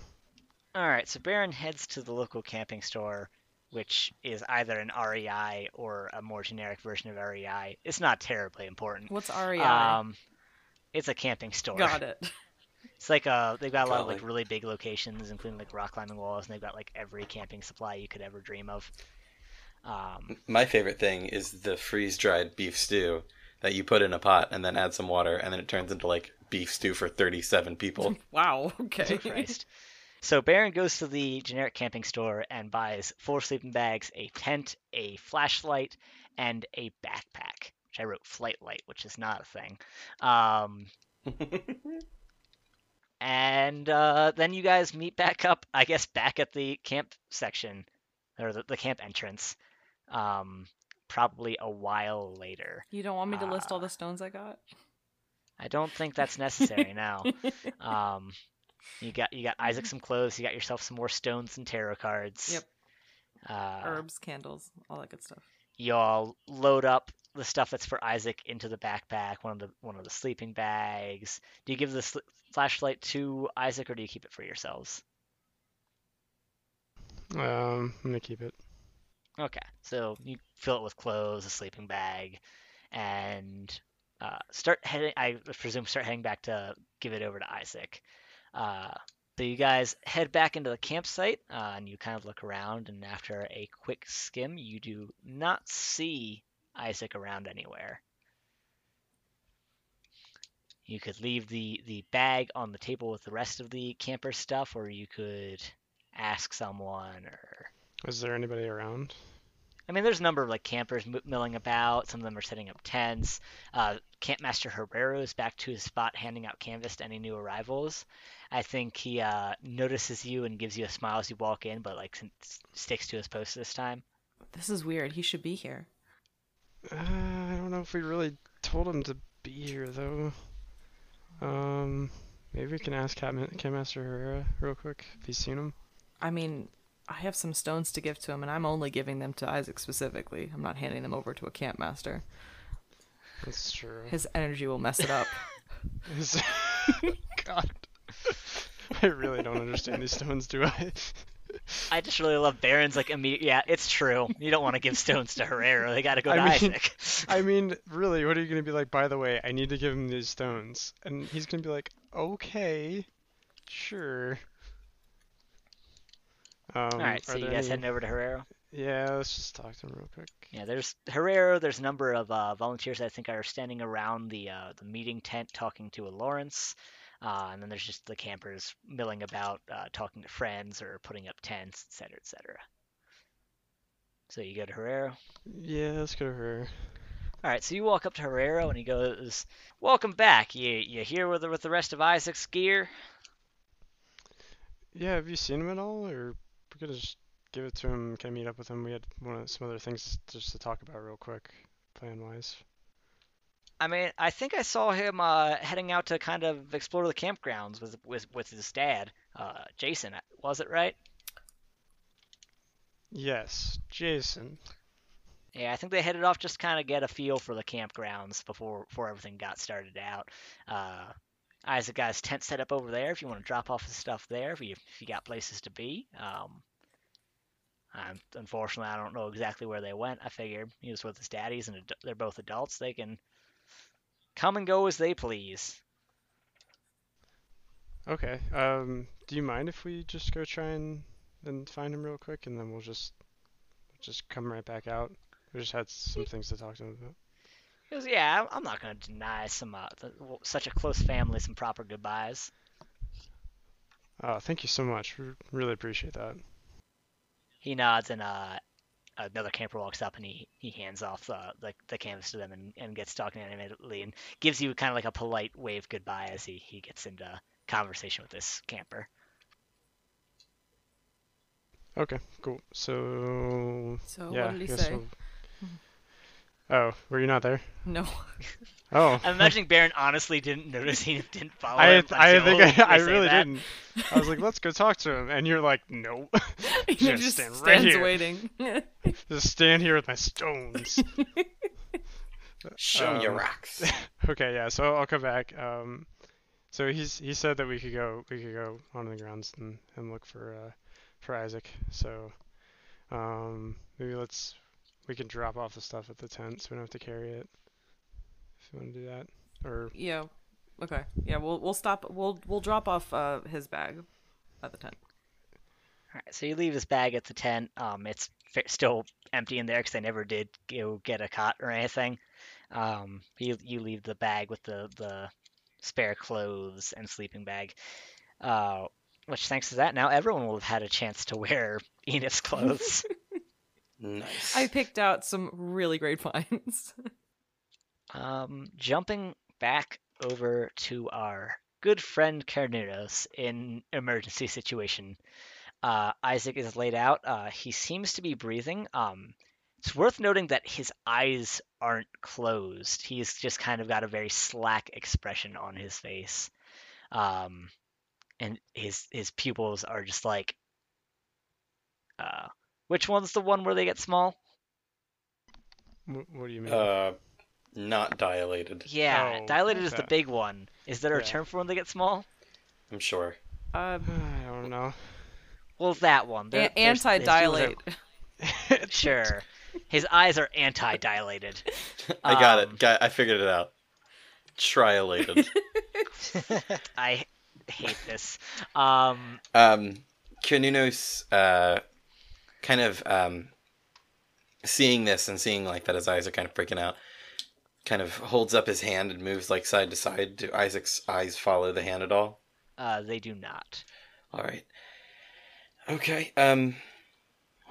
All right, so Baron heads to the local camping store, which is either an REI or a more generic version of REI. It's not terribly important.
what's REI?
Um, it's a camping store.
Got it. (laughs)
It's like uh, they've got a lot of like really big locations, including like rock climbing walls, and they've got like every camping supply you could ever dream of. Um,
My favorite thing is the freeze dried beef stew that you put in a pot and then add some water, and then it turns into like beef stew for 37 people. (laughs)
Wow. Okay.
Christ. So Baron goes to the generic camping store and buys four sleeping bags, a tent, a flashlight, and a backpack. Which I wrote flight light, which is not a thing. Um, (laughs) and uh, then you guys meet back up, I guess, back at the camp section or the, the camp entrance. Um, probably a while later.
You don't want me to list all the stones I got?
I don't think (laughs) that's necessary now. Um, you got you got Isaac some clothes. You got yourself some more stones and tarot cards.
Yep.
Uh,
Herbs, candles, all that good stuff.
y'all load up the stuff that's for Isaac into the backpack, one of the one of the sleeping bags. Do you give the sl- flashlight to Isaac or do you keep it for yourselves?
Um, I'm gonna keep it.
Okay, so you fill it with clothes, a sleeping bag, and uh, start heading. I presume start heading back to give it over to Isaac. Uh, so you guys head back into the campsite, uh, and you kind of look around. And after a quick skim, you do not see Isaac around anywhere. You could leave the the bag on the table with the rest of the camper stuff, or you could ask someone or
Is there anybody around?
I mean, there's a number of like campers milling about. Some of them are setting up tents. Uh, Campmaster Herrero is back to his spot, handing out canvas to any new arrivals. I think he uh, notices you and gives you a smile as you walk in, but like sticks to his post this time.
This is weird. He should be here.
Uh, I don't know if we really told him to be here though. Um, maybe we can ask Camp Master Herrera real quick if he's seen him.
I mean, I have some stones to give to him, and I'm only giving them to Isaac specifically. I'm not handing them over to a camp master.
That's true.
His energy will mess it up. (laughs) (laughs) (laughs)
God. I really don't understand these stones, do I?
I just really love Baron's like immediate. Yeah, it's true. You don't want to give stones to Herrera. They got to go
I
to
mean-
Isaac. (laughs)
I mean, really, what are you going to be like, by the way, I need to give him these stones? And he's going to be like, okay, sure. Um,
All right, so you guys
any-
heading over to Herrera.
Yeah, let's just talk to him real quick.
Yeah, there's Herrera. There's a number of uh, volunteers I think are standing around the uh, the meeting tent talking to a Lawrence, uh, and then there's just the campers milling about, uh, talking to friends or putting up tents, etc., etc. So you go to Herrera.
Yeah, let's go to her.
All right, so you walk up to Herrera and he goes, "Welcome back. You you here with the, with the rest of Isaac's gear?"
Yeah, have you seen him at all? Or we could just give it to him, can I meet up with him? We had one of, some other things just to talk about real quick, plan-wise.
I mean, I think I saw him uh, heading out to kind of explore the campgrounds with with with his dad, uh, Jason. Was it right?
Yes, Jason.
Yeah, I think they headed off just kind of get a feel for the campgrounds before before everything got started out. Uh, Isaac got his tent set up over there. If you want to drop off his stuff there, if you if you got places to be. Um, I'm, unfortunately, I don't know exactly where they went. I figured he was with his daddies, and ad- they're both adults. They can come and go as they please.
Okay, um, do you mind if we just go try and, and find him real quick, and then we'll just just come right back out? We just had some things to talk to him about.
Because yeah, I'm- not going to deny some uh, th- such a close family some proper goodbyes.
Oh, thank you so much. We really appreciate that.
He nods and uh, another camper walks up and he, he hands off the, the, the canvas to them and, and gets talking animatedly and gives you kind of like a polite wave goodbye as he, he gets into conversation with this camper.
Okay, cool. So,
So
yeah,
what did he
guess
say?
we'll- Oh, were you not there?
No. (laughs)
Oh,
I'm imagining Baron honestly didn't notice he didn't follow
I,
him
I
until
think I, I really
that.
didn't. I was like, let's go talk to him, and you're like, no, (laughs)
he
Just
just
stand right here.
waiting. (laughs)
just stand here with my stones.
Show 'em your
Um,
rocks.
okay, yeah. So I'll come back. Um, so he's he said that we could go we could go on the grounds and, and look for uh for Isaac. So um maybe let's we can drop off the stuff at the tent so we don't have to carry it. If you want to do that, or
yeah. Okay. Yeah, we'll we'll stop. We'll we'll drop off uh, his bag at the tent.
All right, so you leave his bag at the tent. Um, it's fa- still empty in there because they never did go get a cot or anything. Um, you you leave the bag with the the spare clothes and sleeping bag. Uh, which thanks to that, now everyone will have had a chance to wear (laughs) Enif's clothes. (laughs)
Nice.
I picked out some really great (laughs) finds.
um, jumping back over to our good friend Carnunos in emergency situation. Uh, Isaac is laid out. Uh, he seems to be breathing. Um, it's worth noting that his eyes aren't closed. He's just kind of got a very slack expression on his face. Um, and his his pupils are just like uh, which one's the one where they get small?
what, what do you mean?
Uh, not dilated.
Yeah,
Oh,
dilated is the big one. Is there a
Yeah.
term for when they get small?
I'm sure.
Uh,
I don't know.
Well, that one. There-
a-
there's- there's two other-
anti-dilate. (laughs)
Sure. His eyes are anti-dilated. (laughs)
I got
Um,
it. Got, I figured it out. Trilated. (laughs)
I hate this. Um,
um, Carnunos, uh, kind of um, seeing this and seeing like that his eyes are kind of freaking out, kind of holds up his hand and moves like side to side. Do Isaac's eyes follow the hand at all?
uh, they do not.
All right. Okay. Um.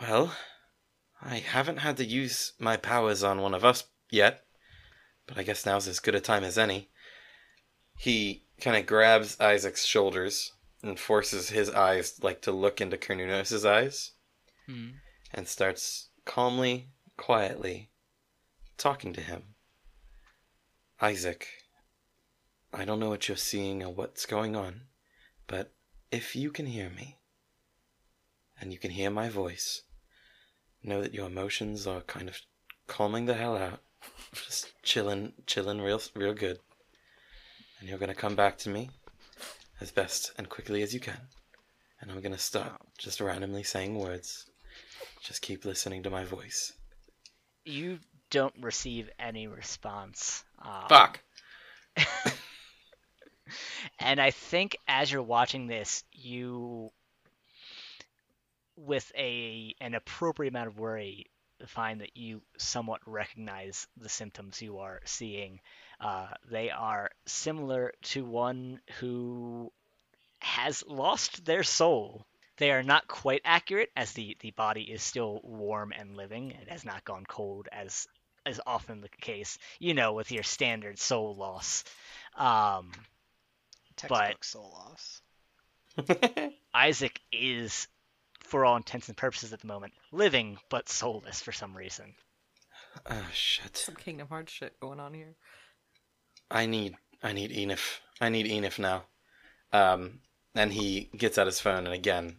Well, I haven't had to use my powers on one of us yet, but I guess now's as good a time as any. He kind of grabs Isaac's shoulders and forces his eyes like to look into Carnunos' eyes
Hmm.
and starts calmly, quietly talking to him. Isaac, I don't know what you're seeing or what's going on, but if you can hear me, and you can hear my voice, know that your emotions are kind of calming the hell out. (laughs) Just chilling, chilling real, real good. And you're gonna come back to me as best and quickly as you can. And I'm gonna stop just randomly saying words. Just keep listening to my voice.
You don't receive any response. Um,
Fuck! (laughs)
and I think as you're watching this, you, with a an appropriate amount of worry, find that you somewhat recognize the symptoms you are seeing. Uh, they are similar to one who has lost their soul. They are not quite accurate, as the, the body is still warm and living. It has not gone cold, as is often the case, you know, with your standard soul loss. Um,
Textbook soul loss. (laughs)
Isaac is, for all intents and purposes at the moment, living but soulless for some reason.
Oh shit.
Some Kingdom Hearts shit going on here.
I need I need Enif. I need Enif now. Um, and he gets out his phone and again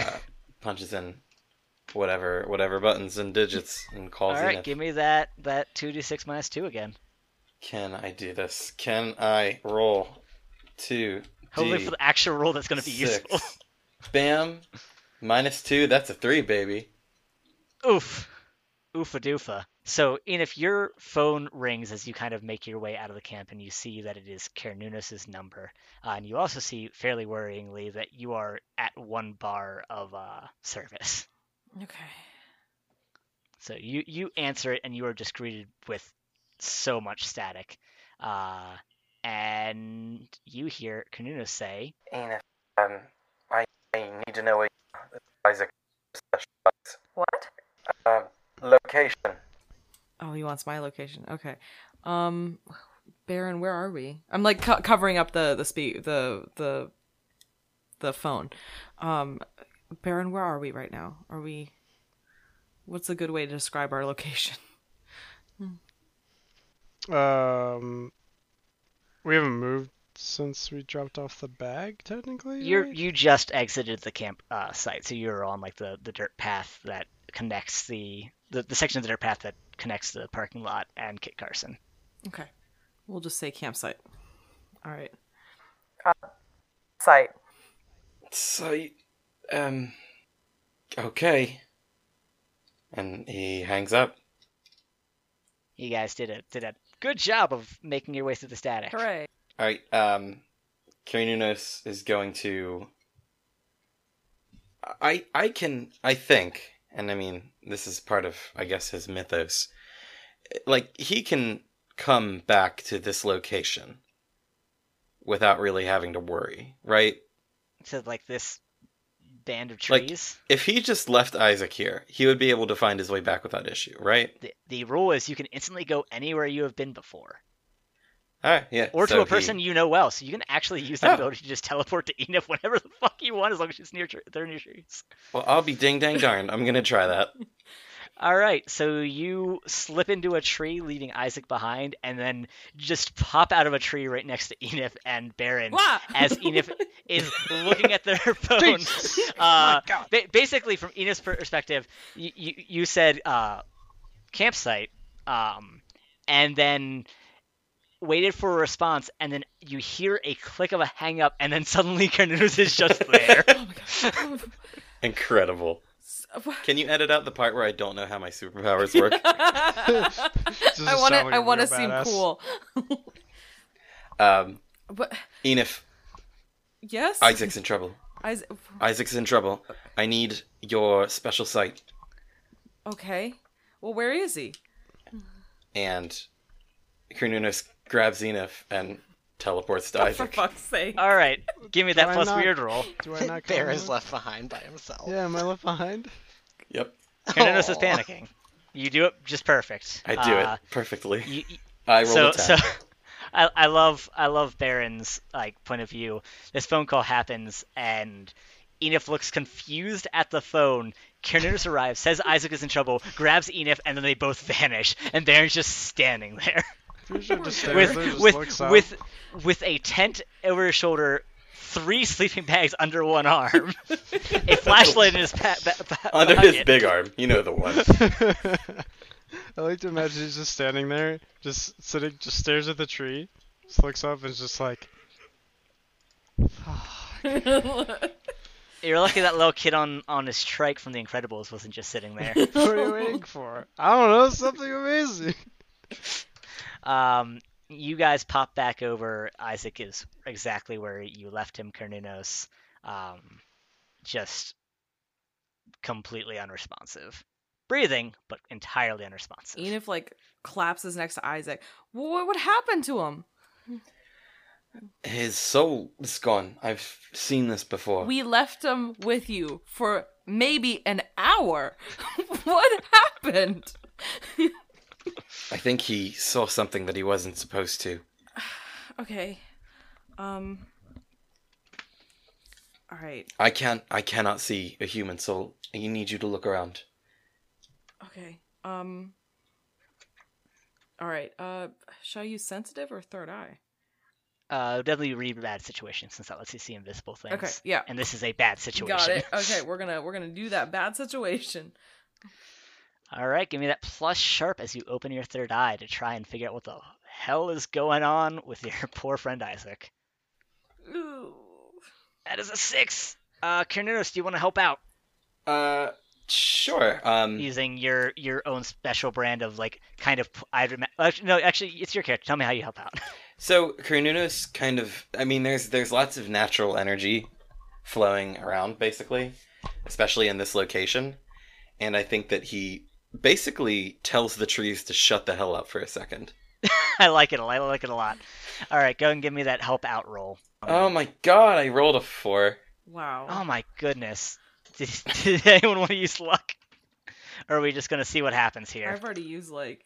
uh, punches in whatever whatever buttons and digits and calls
All right, give me that that two d six minus two again.
Can I do this? Can I roll two
Hopefully for the actual roll that's going to be
six?
useful. (laughs)
Bam, minus two. That's a three, baby.
Oof. Oofa doofa. So, Ian, if your phone rings as you kind of make your way out of the camp and you see that it is Carnunos' number, uh, and you also see, fairly worryingly, that you are at one bar of uh, service.
Okay.
So you, you answer it and you are just greeted with so much static. Uh, and you hear Carnunos say,
Enif, um, I, I need to know where Isaac
What?
um, location.
Oh, he wants my location. Okay. Um, Baron, where are we? I'm like co- covering up the the speed the the the phone. Um, Baron, where are we right now? Are we? What's a good way to describe our location? (laughs)
Um, we haven't moved since we dropped off the bag, technically.
You're
right?
you just exited the camp uh, site, so you're on like the, the dirt path that connects the, the the section of the dirt path that connects to the parking lot and Kit Carson.
Okay, we'll just say campsite. All right.
Site.
Site. um, okay. And he hangs up.
You guys did a did a good job of making your way through the static.
Hooray!
All right. Um, Carnunos is going to. I I can I think, and I mean this is part of I guess his mythos. Like he can come back to this location without really having to worry, right?
To like this band of trees.
Like- If he just left Isaac here, he would be able to find his way back without issue, right?
the, the rule is you can instantly go anywhere you have been before,
right, yeah.
or to a person
he-
you know well. So you can actually use that
Oh.
ability to just teleport to Enif whenever the fuck you want, as long as it's near tre- they're near trees.
Well, I'll be ding dang darn. I'm gonna try that. (laughs)
All right, so you slip into a tree, leaving Isaac behind, and then just pop out of a tree right next to Enif and Baron
Wah!
as Enif (laughs) is looking at their (laughs) phone. Uh,
My God.
ba- basically, from Enif's perspective, you, you, you said uh, campsite, um, and then waited for a response, and then you hear a click of a hang up, and then suddenly (laughs) Carnunos is just there. (laughs)
Oh my god. (laughs)
Incredible. Can you edit out the part where I don't know how my superpowers work?
I want to.
sound like
I
a
want to seem
badass.
cool.
um,
But
Enif,
yes,
Isaac's in trouble.
Isaac.
Isaac's in trouble. I need your special sight.
Okay. Well, where is he?
And Carnunos grabs Enif and teleports to
Oh, for
Isaac.
fuck's sake.
All right, give me that
Why
plus
not?
weird roll.
Do I not (laughs) come
Bear is
with?
left behind by himself.
Yeah, am I left behind?
Yep,
Carnunos is
Aw.
panicking. You do it just perfect.
I do
Uh,
it perfectly.
You, you-
I roll
so
a
so
10. (laughs)
I, I love I love Baron's like point of view. This phone call happens and Enif looks confused at the phone. Carnunos arrives, says Isaac is in trouble, grabs Enif, and then they both (laughs) vanish. And Baron's just standing there
Pretty sure just stares
with with with with a tent over his shoulder, three sleeping bags under one arm, a flashlight in his pa- ba- ba- (laughs)
Under his
pocket.
big arm, you know the one. (laughs)
I like to imagine he's just standing there, just sitting, just stares at the tree, just looks up and is just like,
You're lucky that little kid on on his trike from The Incredibles wasn't just sitting there. (laughs)
"What are you waiting for? I don't know, something amazing."
Um, you guys pop back over. Isaac is exactly where you left him, Carnunos. Um, just completely unresponsive. Breathing, but entirely unresponsive.
Enif like collapses next to Isaac. What what happened to him?
His soul is gone. I've seen this before.
We left him with you for maybe an hour. (laughs) what happened? (laughs)
I think he saw something that he wasn't supposed to. (sighs)
Okay. Um. All right.
I can't. I cannot see a human soul. I need you to look around.
Okay. Um. All right. Uh, shall I use sensitive or third eye?
Uh, definitely read bad situation since that lets you see invisible things.
Okay. Yeah.
And this is a bad situation.
Got it. Okay, (laughs) we're gonna we're gonna do that bad situation.
All right, give me that plus sharp as you open your third eye to try and figure out what the hell is going on with your (laughs) poor friend Isaac.
Ooh.
That is a six. Uh, Carnunos, do you want to help out
Uh, sure. Um,
using your your own special brand of like kind of I'd rem- actually, no, actually it's your character. Tell me how you help out. (laughs)
so Carnunos kind of. I mean, there's there's lots of natural energy flowing around, basically, especially in this location, and I think that he basically tells the trees to shut the hell up for a second. (laughs)
I like it. I like it a lot. All right, go and give me that help out roll.
Oh my god! I rolled a four.
Wow.
Oh my goodness. Did, (laughs) did anyone want to use luck? Or are we just gonna see what happens here?
I've already used like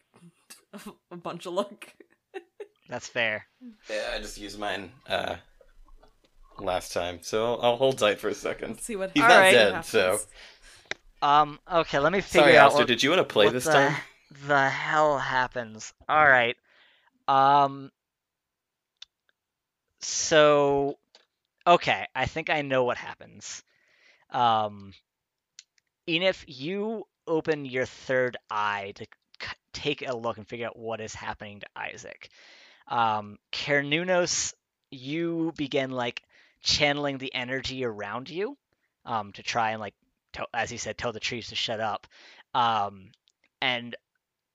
(laughs) a bunch of luck.
That's fair.
Yeah, I just used mine uh last time, so I'll, I'll hold tight for a second.
Let's see what.
He's
All
not
right.
dead,
happens.
so
Um. Okay. Let me figure
sorry,
out
Alistair.
what,
Did you want to play this
the,
time?
The hell happens? All right. Um. So, okay. I think I know what happens. Um. Enif, you open your third eye to c- take a look and figure out what is happening to Isaac. Um, Carnunos, you begin like channeling the energy around you, um, to try and like, tell, as he said, tell the trees to shut up. Um, and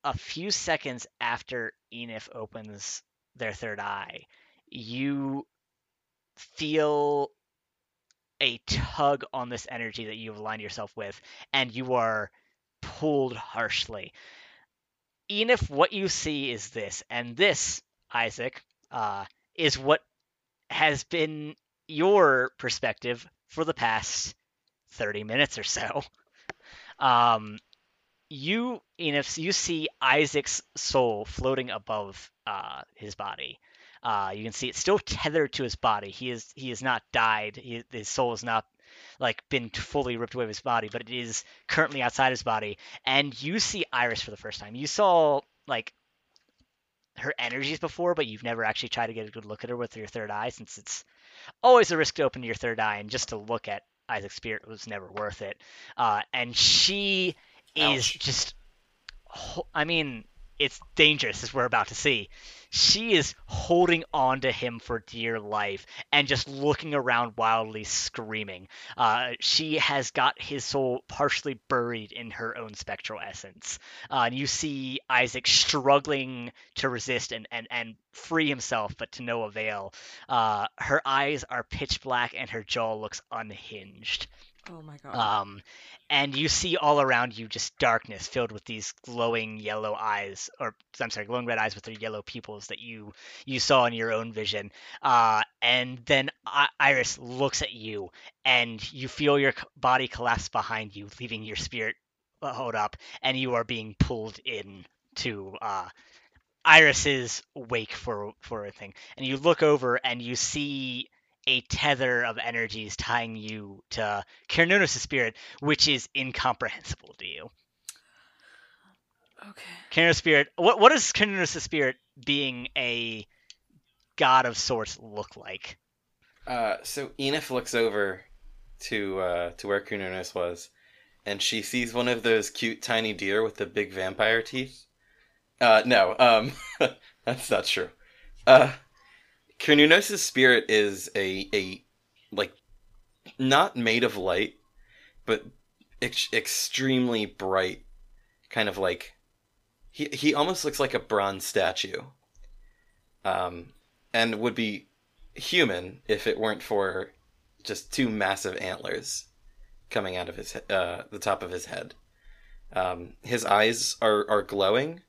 a few seconds after Enif opens their third eye, you feel a tug on this energy that you've aligned yourself with, and you are pulled harshly. Enif, what you see is this, and this, Isaac, uh, is what has been your perspective for the past 30 minutes or so. Um, you, Enif, you see Isaac's soul floating above uh, his body. Uh, you can see it's still tethered to his body. He is he has not died. He, his soul has not like been fully ripped away of his body, but it is currently outside his body. And you see Iris for the first time. You saw like her energies before, but you've never actually tried to get a good look at her with your third eye, since it's always a risk to open your third eye, and just to look at Isaac's spirit was never worth it. Uh, and she is just, I mean, it's dangerous as we're about to see. She is holding on to him for dear life and just looking around wildly, screaming. Uh, she has got his soul partially buried in her own spectral essence. Uh, and you see Isaac struggling to resist and, and, and free himself, but to no avail. Uh, her eyes are pitch black and her jaw looks unhinged.
Oh my god.
Um, and you see all around you just darkness filled with these glowing yellow eyes, or I'm sorry, glowing red eyes with their yellow pupils that you you saw in your own vision. Uh, and then I- Iris looks at you, and you feel your body collapse behind you, leaving your spirit uh, hold up, and you are being pulled in to uh, Iris's wake for for a thing. And you look over, and you see a tether of energies tying you to Carnunos' spirit, which is incomprehensible to you.
okay.
Carnunos' spirit. What what does Carnunos' spirit being a god of sorts look like?
Uh, so Enif looks over to uh, to where Carnunos was, and she sees one of those cute tiny deer with the big vampire teeth. Uh, no, um, (laughs) that's not true. Uh, Carnunos' spirit is a a like not made of light, but ex- extremely bright, kind of like he he almost looks like a bronze statue. Um, and would be human if it weren't for just two massive antlers coming out of his uh, the top of his head. Um, his eyes are, are glowing,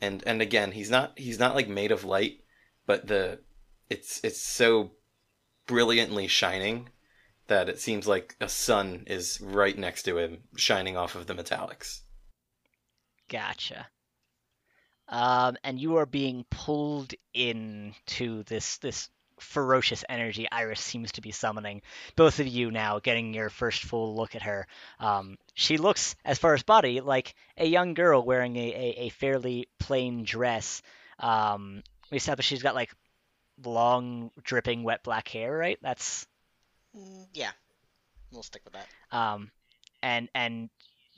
and and again he's not he's not like made of light, but the it's it's so brilliantly shining that it seems like a sun is right next to him, shining off of the metallics.
Gotcha. Um, and you are being pulled into this this ferocious energy Iris seems to be summoning. Both of you now getting your first full look at her. Um, she looks, as far as body, like a young girl wearing a, a, a fairly plain dress. Um, we established she's got like long, dripping, wet black hair, right? That's
Mm, yeah, we'll stick with that.
um, and and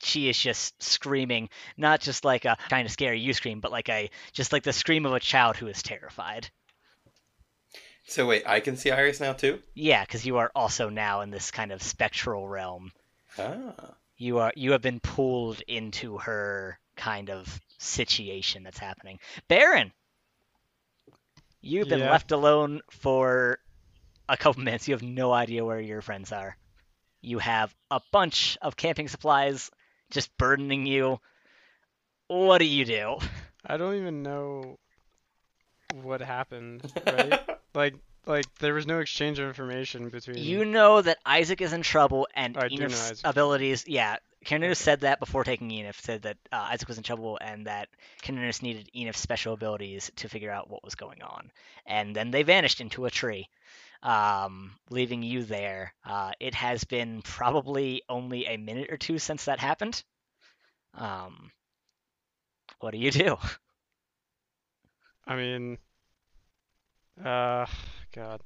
she is just screaming, not just like a kind of scary you scream, but like a just like the scream of a child who is terrified.
So wait, I can see Iris now too.
Yeah, because you are also now in this kind of spectral realm.
Ah,
You are you have been pulled into her kind of situation that's happening. Baron, you've been
Yeah.
left alone for a couple (laughs) minutes. You have no idea where your friends are. You have a bunch of camping supplies just burdening you. What do you do?
I don't even know what happened, right? (laughs) like, like there was no exchange of information between.
You know that Isaac is in trouble, and
I do
Enif's abilities. Yeah,
Carnunos
said that before taking Enif. Said that uh, Isaac was in trouble, and that Carnunos needed Enif's special abilities to figure out what was going on. And then they vanished into a tree, um, leaving you there. Uh, it has been probably only a minute or two since that happened. Um, what do you do? (laughs)
I mean, uh, God.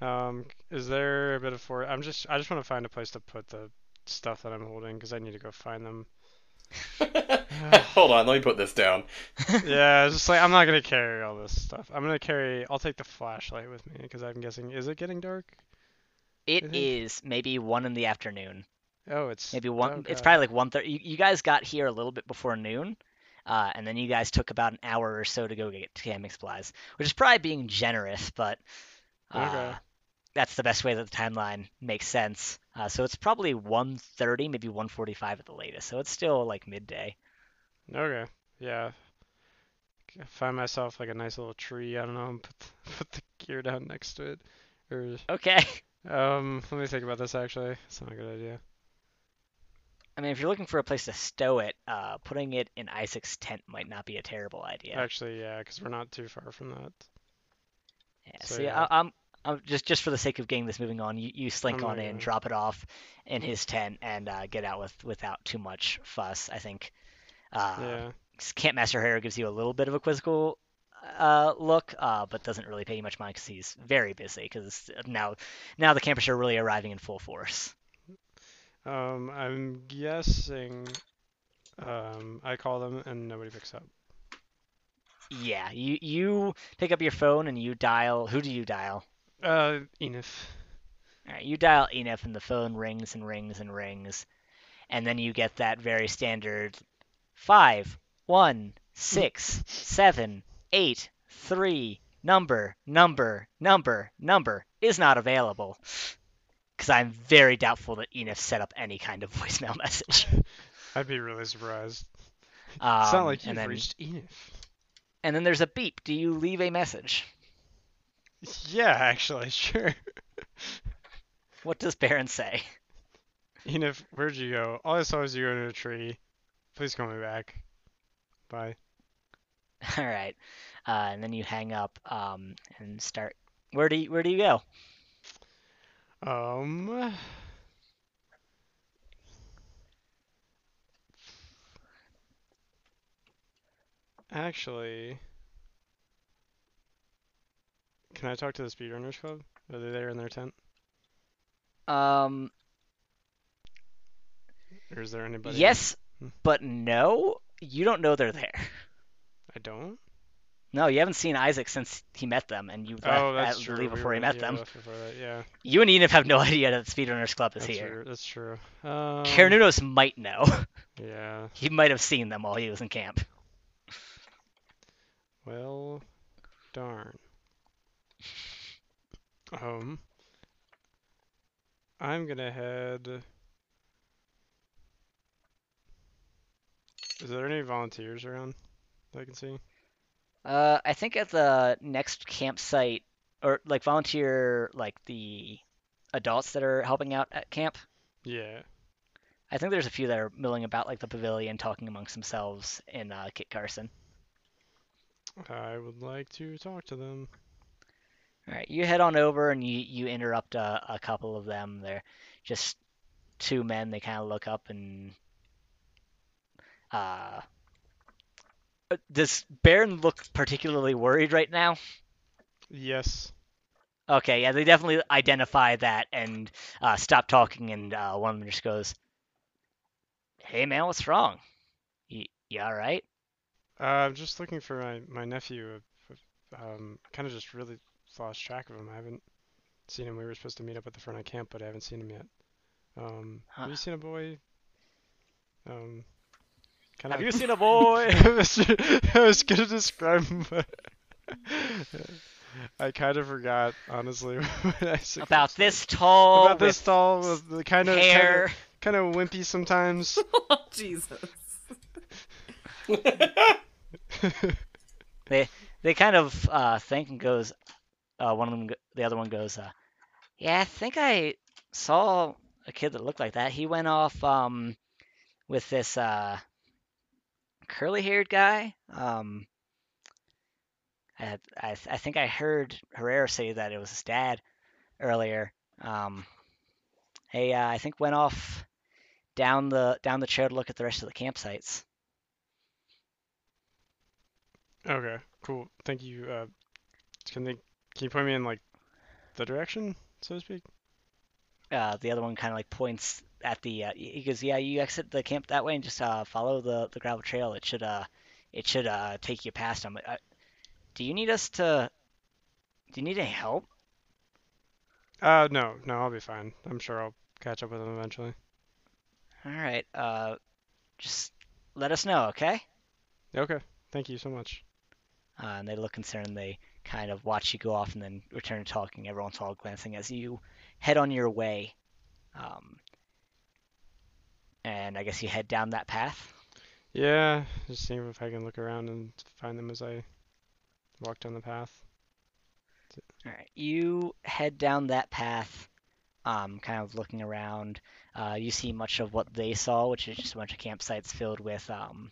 Um, is there a bit of for? I'm just. I just want to find a place to put the stuff that I'm holding because I need to go find them. (laughs)
hold on, let me put this down. (laughs)
yeah, it's just like I'm not gonna carry all this stuff. I'm gonna carry. I'll take the flashlight with me because I'm guessing. Is it getting dark?
It is maybe one in the afternoon.
Oh, it's
maybe one.
oh,
It's probably like one thirty. You, you guys got here a little bit before noon, uh, and then you guys took about an hour or so to go get camping supplies, which is probably being generous, but uh,
Okay.
that's the best way that the timeline makes sense. Uh, so it's probably 1:30, maybe 1:45 at the latest. So it's still like midday.
Okay. Yeah. C- Find myself like a nice little tree. I don't know. (laughs) Put the, put the gear down next to it. Or
Okay. (laughs)
um, let me think about this. Actually, it's not a good idea.
I mean, if you're looking for a place to stow it, uh, putting it in Isaac's tent might not be a terrible idea.
Actually, yeah, because we're not too far from that.
Yeah,
So, yeah.
yeah, I, I'm, I'm just just for the sake of getting this moving on, you, you slink
I'm
on in, drop it off in his tent, and uh, get out with without too much fuss. I think. Uh,
yeah.
Campmaster Harrow gives you a little bit of a quizzical uh, look, uh, but doesn't really pay you much mind because he's very busy. Because now, now the campers are really arriving in full force.
Um, I'm guessing. Um, I call them and nobody picks up.
Yeah, you you pick up your phone and you dial. Who do you dial?
Uh, Enif.
All right, you dial Enif and the phone rings and rings and rings, and then you get that very standard five, one, six, seven, eight, three, number, number, number, number is not available. Because I'm very doubtful that Enif set up any kind of (laughs) voicemail message.
I'd be really surprised.
Um,
it's not like you've
then,
reached Enif.
and then there's a beep. Do you leave a message?
Yeah, actually, (laughs) sure.
What does Baron say?
Enif, where'd you go? All I saw was you go into a tree. Please call me back. Bye. (laughs)
All right, uh, and then you hang up um, and start. Where do you, where do you go?
Um. (sighs) Actually, can I talk to the Speedrunners Club Are they there in their tent?
Um,
Or is there anybody?
yes,
Hmm.
but no. You don't know they're there.
I don't.
No, you haven't seen Isaac since he met them, and you left
Oh,
at-
true.
leave
we
before he met them.
before that, Yeah,
You and Enif have no (laughs) idea that the Speedrunners Club is
that's
here.
true. That's true. Um,
might know. (laughs)
Yeah.
he might have seen them while he was in camp.
Well, darn. Um, I'm gonna head. Is there any volunteers around that I can see?
Uh, I think at the next campsite, or like volunteer, like the adults that are helping out at camp.
Yeah.
I think there's a few that are milling about like the pavilion, talking amongst themselves in uh, Kit Carson.
I would like to talk to them.
All right, you head on over and you you interrupt a, a couple of them. They're just two men. They kind of look up and uh, uh, does Baron look particularly worried right now?
Yes.
Okay, yeah, they definitely identify that and uh, stop talking, and uh, one of them just goes, "Hey, man, what's wrong? You, you all right?"
Uh, I'm just looking for my my nephew. Um, kind of just really lost track of him. I haven't seen him. We were supposed to meet up at the front of camp, but I haven't seen him yet. Um, have you seen a boy? Um, kind
Have
of.
you seen a boy? (laughs)
I was, I was gonna describe (laughs) him, but I kind of forgot, honestly. (laughs) when I said-
About this tall,
About this
with
tall, with the kind of
hair.
kind of wimpy sometimes.
oh, Jesus.
They kind of uh, think and goes. Uh, one of them, the other one goes. Uh, yeah, I think I saw a kid that looked like that. He went off um, with this uh, curly-haired guy. Um, I, I, I think I heard Herrera say that it was his dad earlier. Um, hey, uh, I think went off down the down the trail to look at the rest of the campsites.
Okay, cool. Thank you. Uh, can they can you point me in like the direction, so to speak?
uh, the other one kind of like points at the. Uh, he goes, "Yeah, you exit the camp that way and just uh, follow the the gravel trail. It should uh, it should uh, take you past them." Uh, do you need us to? Do you need any help?
Uh, no, no, I'll be fine. I'm sure I'll catch up with them eventually.
All right. Uh, just let us know, okay?
Okay, thank you so much.
Uh, and they look concerned. They kind of watch you go off and then return to talking. Every once in a while, glancing as you head on your way. Um, and I guess you head down that path.
Yeah, just seeing if I can look around and find them as I walk down the path.
All right, you head down that path, um, kind of looking around. Uh, you see much of what they saw, which is just a bunch of campsites filled with um,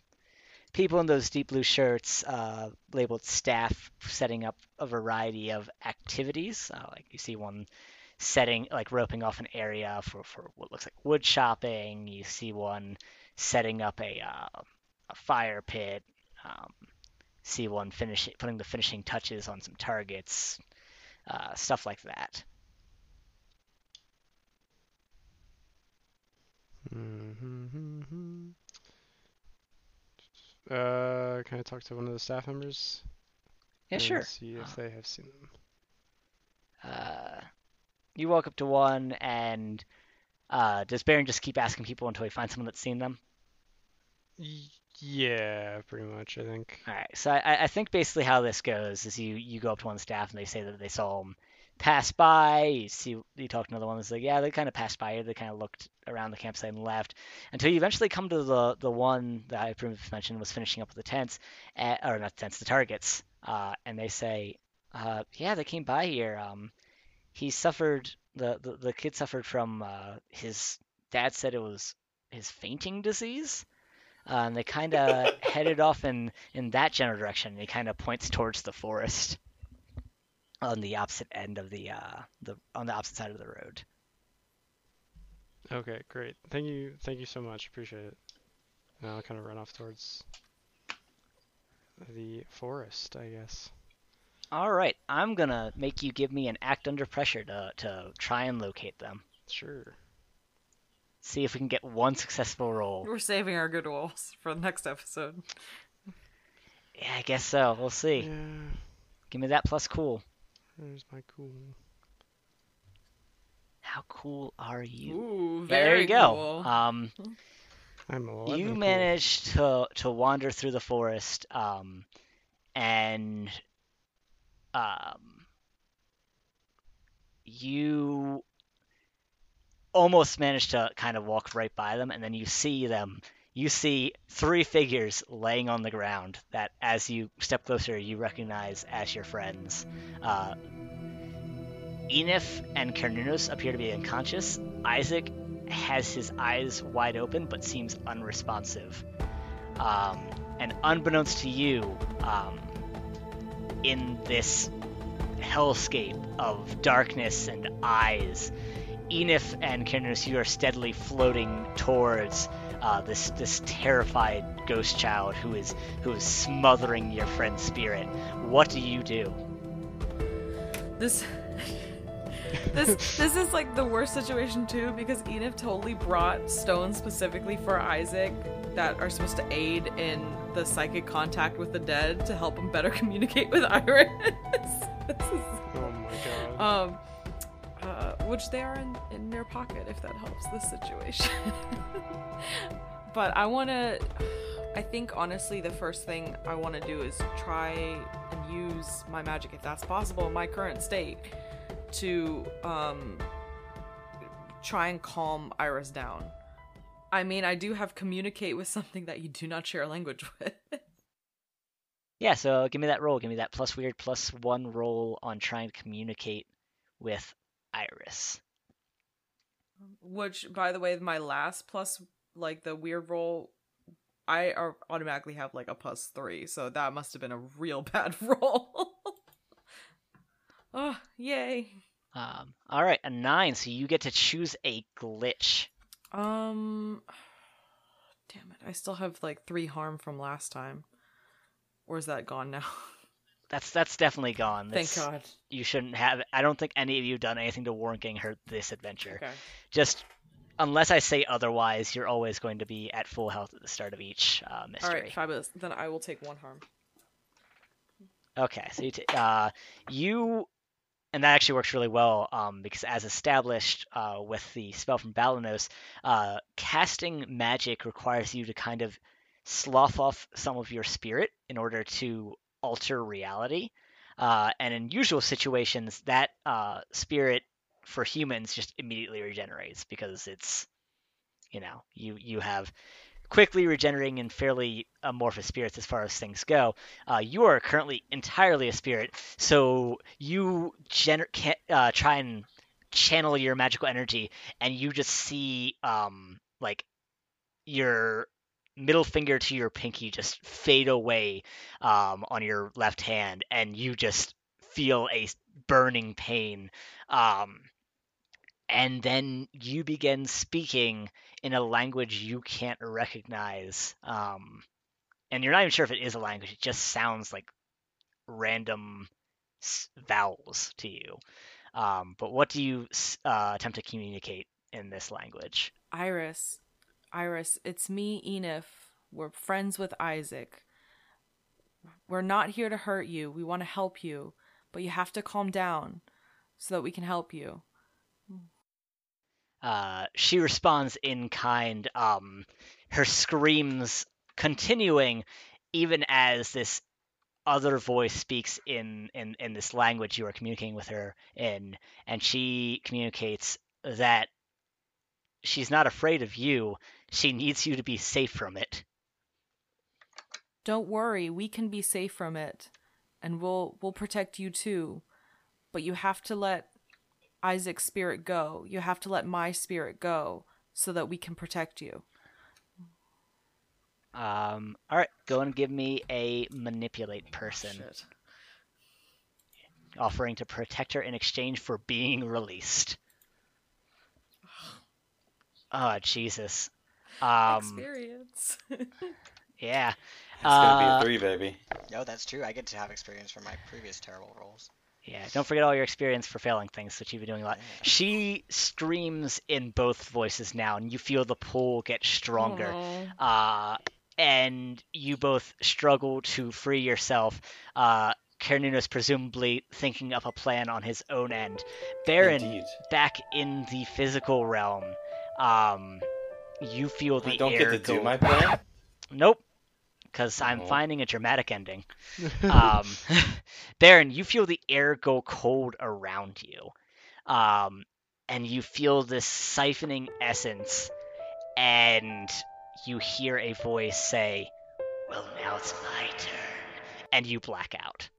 people in those deep blue shirts, uh, labeled staff, setting up a variety of activities. Uh, like you see one setting, like roping off an area for, for what looks like wood chopping. You see one setting up a uh, a fire pit. Um, see one finish putting the finishing touches on some targets uh, stuff like that.
Mm-hmm. Uh, can I talk to one of the staff members?
Yeah, sure.
See if they have seen them.
Uh, you walk up to one, and uh, does Baron just keep asking people until he finds someone that's seen them?
Yeah, pretty much. I think.
All right. So I, I think basically how this goes is you you go up to one staff and they say that they saw him pass by. You see you talk to another one that's like, yeah, they kind of passed by. They kind of looked around the campsite and left until you eventually come to the the one that I previously mentioned was finishing up with the tents, uh, or not tents, the targets. Uh, and they say, uh, yeah, they came by here. Um, he suffered the the, the kid suffered from uh, his dad said it was his fainting disease. Uh, and they kind of (laughs) headed off in, in that general direction. And he kind of points towards the forest on the opposite end of the uh, the on the opposite side of the road.
Okay, great. Thank you. Thank you so much. Appreciate it. Now I'll kind of run off towards the forest, I guess.
All right, I'm gonna make you give me an act under pressure to to try and locate them.
Sure.
See if we can get one successful roll.
We're saving our good rolls for the next episode.
Yeah, I guess so. We'll see.
Yeah.
Give me that plus cool.
There's my cool.
How cool are you?
Ooh, very
there you go.
cool.
Um,
I'm 11
you
cool.
managed to to wander through the forest, um, and um, you almost managed to kind of walk right by them, and then you see them. You see three figures laying on the ground that, as you step closer, you recognize as your friends. Uh, Enif and Carnunos appear to be unconscious. Isaac has his eyes wide open but seems unresponsive. Um, and unbeknownst to you, um, in this hellscape of darkness and eyes, Enif and Carnunos, you are steadily floating towards uh, this this terrified ghost child who is who is smothering your friend's spirit. What do you do?
This this this is like the worst situation too because Enif totally brought stones specifically for Isaac that are supposed to aid in the psychic contact with the dead to help him better (laughs) communicate with Iris. (laughs) This is-
Oh my god.
um uh, which they are in, in their pocket if that helps the situation. (laughs) but I want to I think honestly the first thing I want to do is try and use my magic if that's possible in my current state to um try and calm Iris down. I mean, I do have communicate with something that you do not share a language (laughs) with.
Yeah, so give me that roll. Give me that plus weird plus one roll on trying to communicate with Iris.
Which, by the way, my last plus, like the weird roll, I are automatically have like a plus three, so that must have been a real (laughs) bad roll. (laughs) oh, yay!
Um, all right, a nine. So you get to choose a glitch.
Um, damn it, I still have like three harm from last time, or is that gone now? (laughs)
That's that's definitely gone.
Thank God.
You shouldn't have. I don't think any of you have done anything to warrant getting hurt this adventure.
Okay.
Just unless I say otherwise, you're always going to be at full health at the start of each uh,
All
mystery.
right, fabulous. Then I will take one harm.
Okay, so you, t- uh, you, and that actually works really well um, because as established uh, with the spell from Balanos, uh, casting magic requires you to kind of slough off some of your spirit in order to alter reality. Uh, and in usual situations, that uh, spirit for humans just immediately regenerates because it's, you know, you you have quickly regenerating and fairly amorphous spirits as far as things go. Uh, you are currently entirely a spirit, so you gener- can, uh, try and channel your magical energy, and you just see um, like your middle finger to your pinky just fade away um, on your left hand, and you just feel a burning pain. Um, and then you begin speaking in a language you can't recognize. Um, and you're not even sure if it is a language. It just sounds like random vowels to you. Um, but what do you uh, attempt to communicate in this language?
Iris, Iris, it's me, Enif. We're friends with Isaac. We're not here to hurt you. We want to help you, but you have to calm down so that we can help you.
Uh, she responds in kind, um, her screams continuing even as this other voice speaks in, in, in this language you are communicating with her in, and she communicates that she's not afraid of you, she needs you to be safe from it.
Don't worry, we can be safe from it, and we'll we'll protect you too. But you have to let Isaac's spirit go. You have to let my spirit go so that we can protect you.
Um, all right, go and give me a manipulate person,
Shit.
offering to protect her in exchange for being released. Oh, Jesus. Um,
Experience.
Yeah. (laughs)
It's gonna
Uh,
be a three, baby.
No, that's true. I get to have experience from my previous terrible roles.
Yeah, don't forget all your experience for failing things, which you've been doing a lot.
Yeah.
She screams in both voices now, and you feel the pull get stronger. Uh, and you both struggle to free yourself. Uh, Carnunos presumably thinking up a plan on his own end. Baron,
Indeed.
back in the physical realm, um, you feel the
I don't
air
get to
go.
do my plan.
Nope, because I'm
No.
finding a dramatic ending. (laughs) um, (laughs) Baron, you feel the air go cold around you, um, and you feel this siphoning essence, and you hear a voice say, "Well, now it's my turn," and you black out.